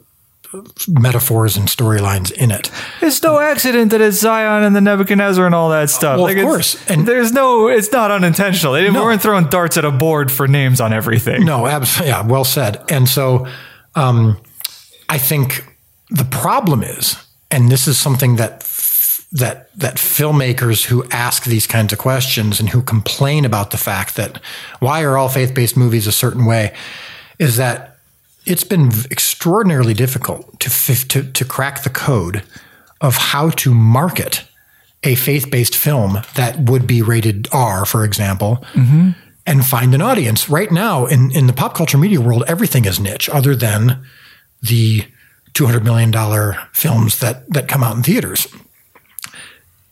metaphors and storylines in it. It's no accident that it's Zion and the Nebuchadnezzar and all that stuff. Well, like of course, and there's no, it's not unintentional. They no. weren't throwing darts at a board for names on everything. No, absolutely, yeah, well said. And so, um, I think the problem is, and this is something that that that filmmakers who ask these kinds of questions and who complain about the fact that why are all faith-based movies a certain way is that it's been extraordinarily difficult to, to, to crack the code of how to market a faith based film that would be rated R, for example, mm-hmm. and find an audience. Right now, in, in the pop culture media world, everything is niche other than the $200 million films that, that come out in theaters.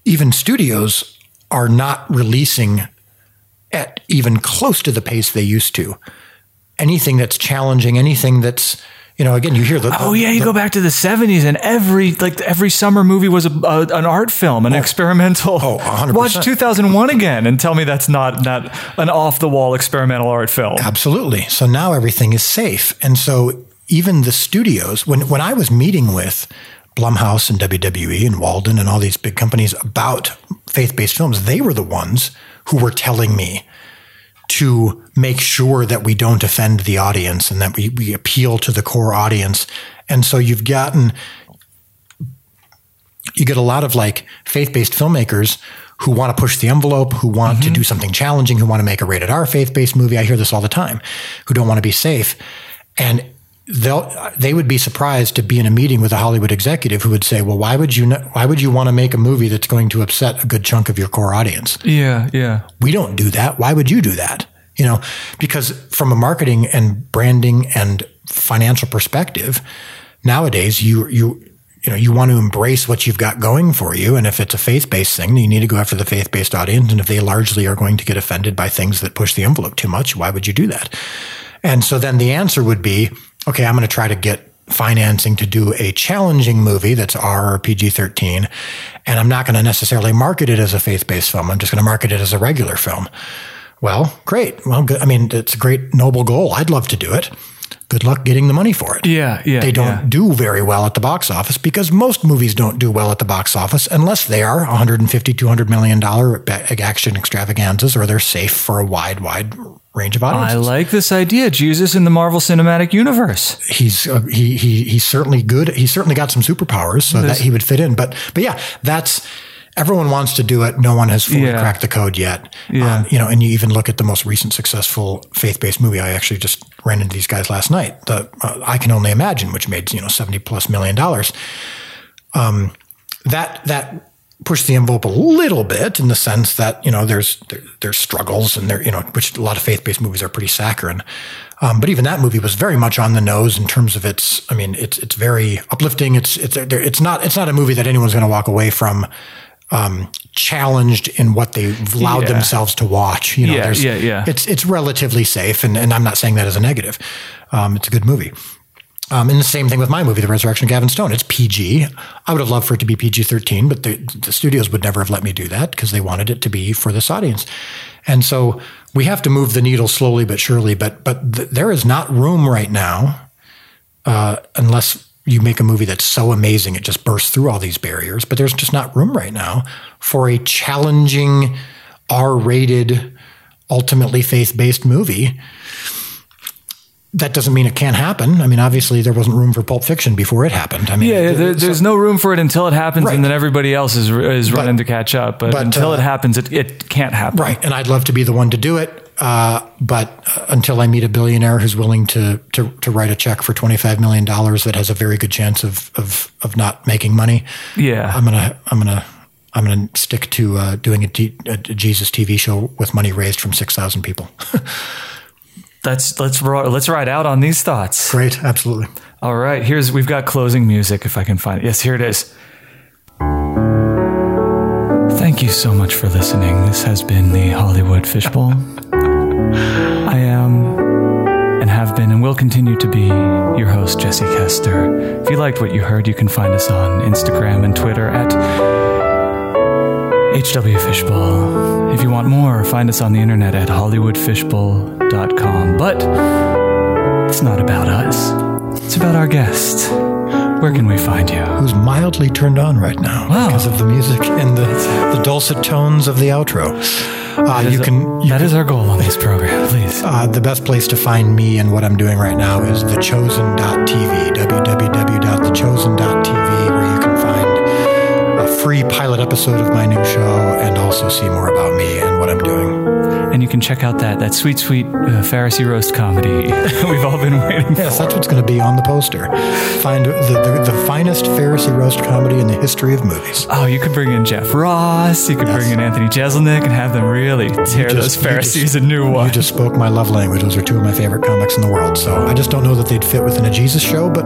Even studios are not releasing at even close to the pace they used to anything that's challenging, anything that's you know, again, you hear the. Oh yeah, you the, go back to the '70s, and every like every summer movie was a, a an art film, an oh, experimental. Oh, 100%. Watch 2001 again, and tell me that's not not an off the wall experimental art film. Absolutely. So now everything is safe, and so even the studios, when when I was meeting with Blumhouse and WWE and Walden and all these big companies about faith based films, they were the ones who were telling me to make sure that we don't offend the audience and that we, we appeal to the core audience. And so you've gotten, you get a lot of like faith based filmmakers who want to push the envelope, who want mm-hmm. to do something challenging, who want to make a rated R faith based movie. I hear this all the time, who don't want to be safe. And they'll they would be surprised to be in a meeting with a Hollywood executive who would say, "Well, why would you why would you want to make a movie that's going to upset a good chunk of your core audience?" Yeah, yeah. We don't do that. Why would you do that? You know, because from a marketing and branding and financial perspective, nowadays you you you know you want to embrace what you've got going for you and if it's a faith-based thing you need to go after the faith-based audience and if they largely are going to get offended by things that push the envelope too much why would you do that and so then the answer would be okay, I'm going to try to get financing to do a challenging movie that's R or PG 13. And I'm not going to necessarily market it as a faith based film. I'm just going to market it as a regular film. Well, great. Well, good. I mean, it's a great, noble goal. I'd love to do it good luck getting the money for it. Yeah, yeah. They don't yeah. do very well at the box office because most movies don't do well at the box office unless they are 150, 200 million dollar action extravaganzas or they're safe for a wide, wide range of audiences. I like this idea, Jesus in the Marvel Cinematic Universe. He's uh, he he he's certainly good. He's certainly got some superpowers so that he would fit in. But but yeah, that's everyone wants to do it. No one has fully yeah. cracked the code yet. Yeah. Um, you know, and you even look at the most recent successful faith-based movie. I actually just ran into these guys last night. The uh, I can only imagine, which made you know seventy plus million dollars. Um, that that pushed the envelope a little bit in the sense that you know there's there, there's struggles and there you know which a lot of faith-based movies are pretty saccharine. Um, but even that movie was very much on the nose in terms of its. I mean, it's it's very uplifting. It's it's it's not it's not a movie that anyone's going to walk away from um, challenged in what they've allowed yeah. themselves to watch. You know, yeah, yeah, yeah. It's it's relatively safe, and, and I'm not saying that as a negative. Um, it's a good movie. Um, and the same thing with my movie, The Resurrection of Gavin Stone. It's PG. I would have loved for it to be PG 13, but the, the studios would never have let me do that because they wanted it to be for this audience. And so we have to move the needle slowly but surely. But but th- there is not room right now uh, unless you make a movie that's so amazing it just bursts through all these barriers. But there's just not room right now for a challenging, R rated, ultimately faith based movie. That doesn't mean it can't happen. I mean, obviously, there wasn't room for Pulp Fiction before it happened. I mean, Yeah, there, there's no room for it until it happens, Right. and then everybody else is is running to catch up. But, but, until uh, it happens, it, it can't happen. Right. And I'd love to be the one to do it. Uh, but uh, until I meet a billionaire who's willing to, to, to write a check for $25 million that has a very good chance of, of, of not making money, Yeah. I'm going to, I'm to, I'm to stick to uh, doing a, D, a Jesus TV show with money raised from 6,000 people. Let's let's let's ride out on these thoughts. Great. Absolutely. All right, here's we've got closing music if I can find it. Yes, here it is. Thank you so much for listening. This has been the Hollywood Fishbowl. I am and have been and will continue to be your host, Jesse Kester. If you liked what you heard, you can find us on Instagram and Twitter at HW Fishbowl. If you want more, find us on the internet at HollywoodFishbowl.com. But it's not about us, it's about our guest. Where can we find you? Who's mildly turned on right now Wow. because of the music and the, the dulcet tones of the outro. Uh, you can, you that is our goal on this program, please. Uh, the best place to find me and what I'm doing right now is thechosen.tv, www.thechosen.tv, free pilot episode of my new show and also see more about me and what I'm doing. And you can check out that that sweet, sweet uh, Pharisee roast comedy we've all been waiting Yes, for. Yes, that's what's going to be on the poster. Find the, the, the finest Pharisee roast comedy in the history of movies. Oh, you could bring in Jeff Ross. You could Yes. bring in Anthony Jeselnik and have them really tear just- those Pharisees just- a new one. You just spoke my love language. Those are two of my favorite comics in the world. So I just don't know that they'd fit within a Jesus show, but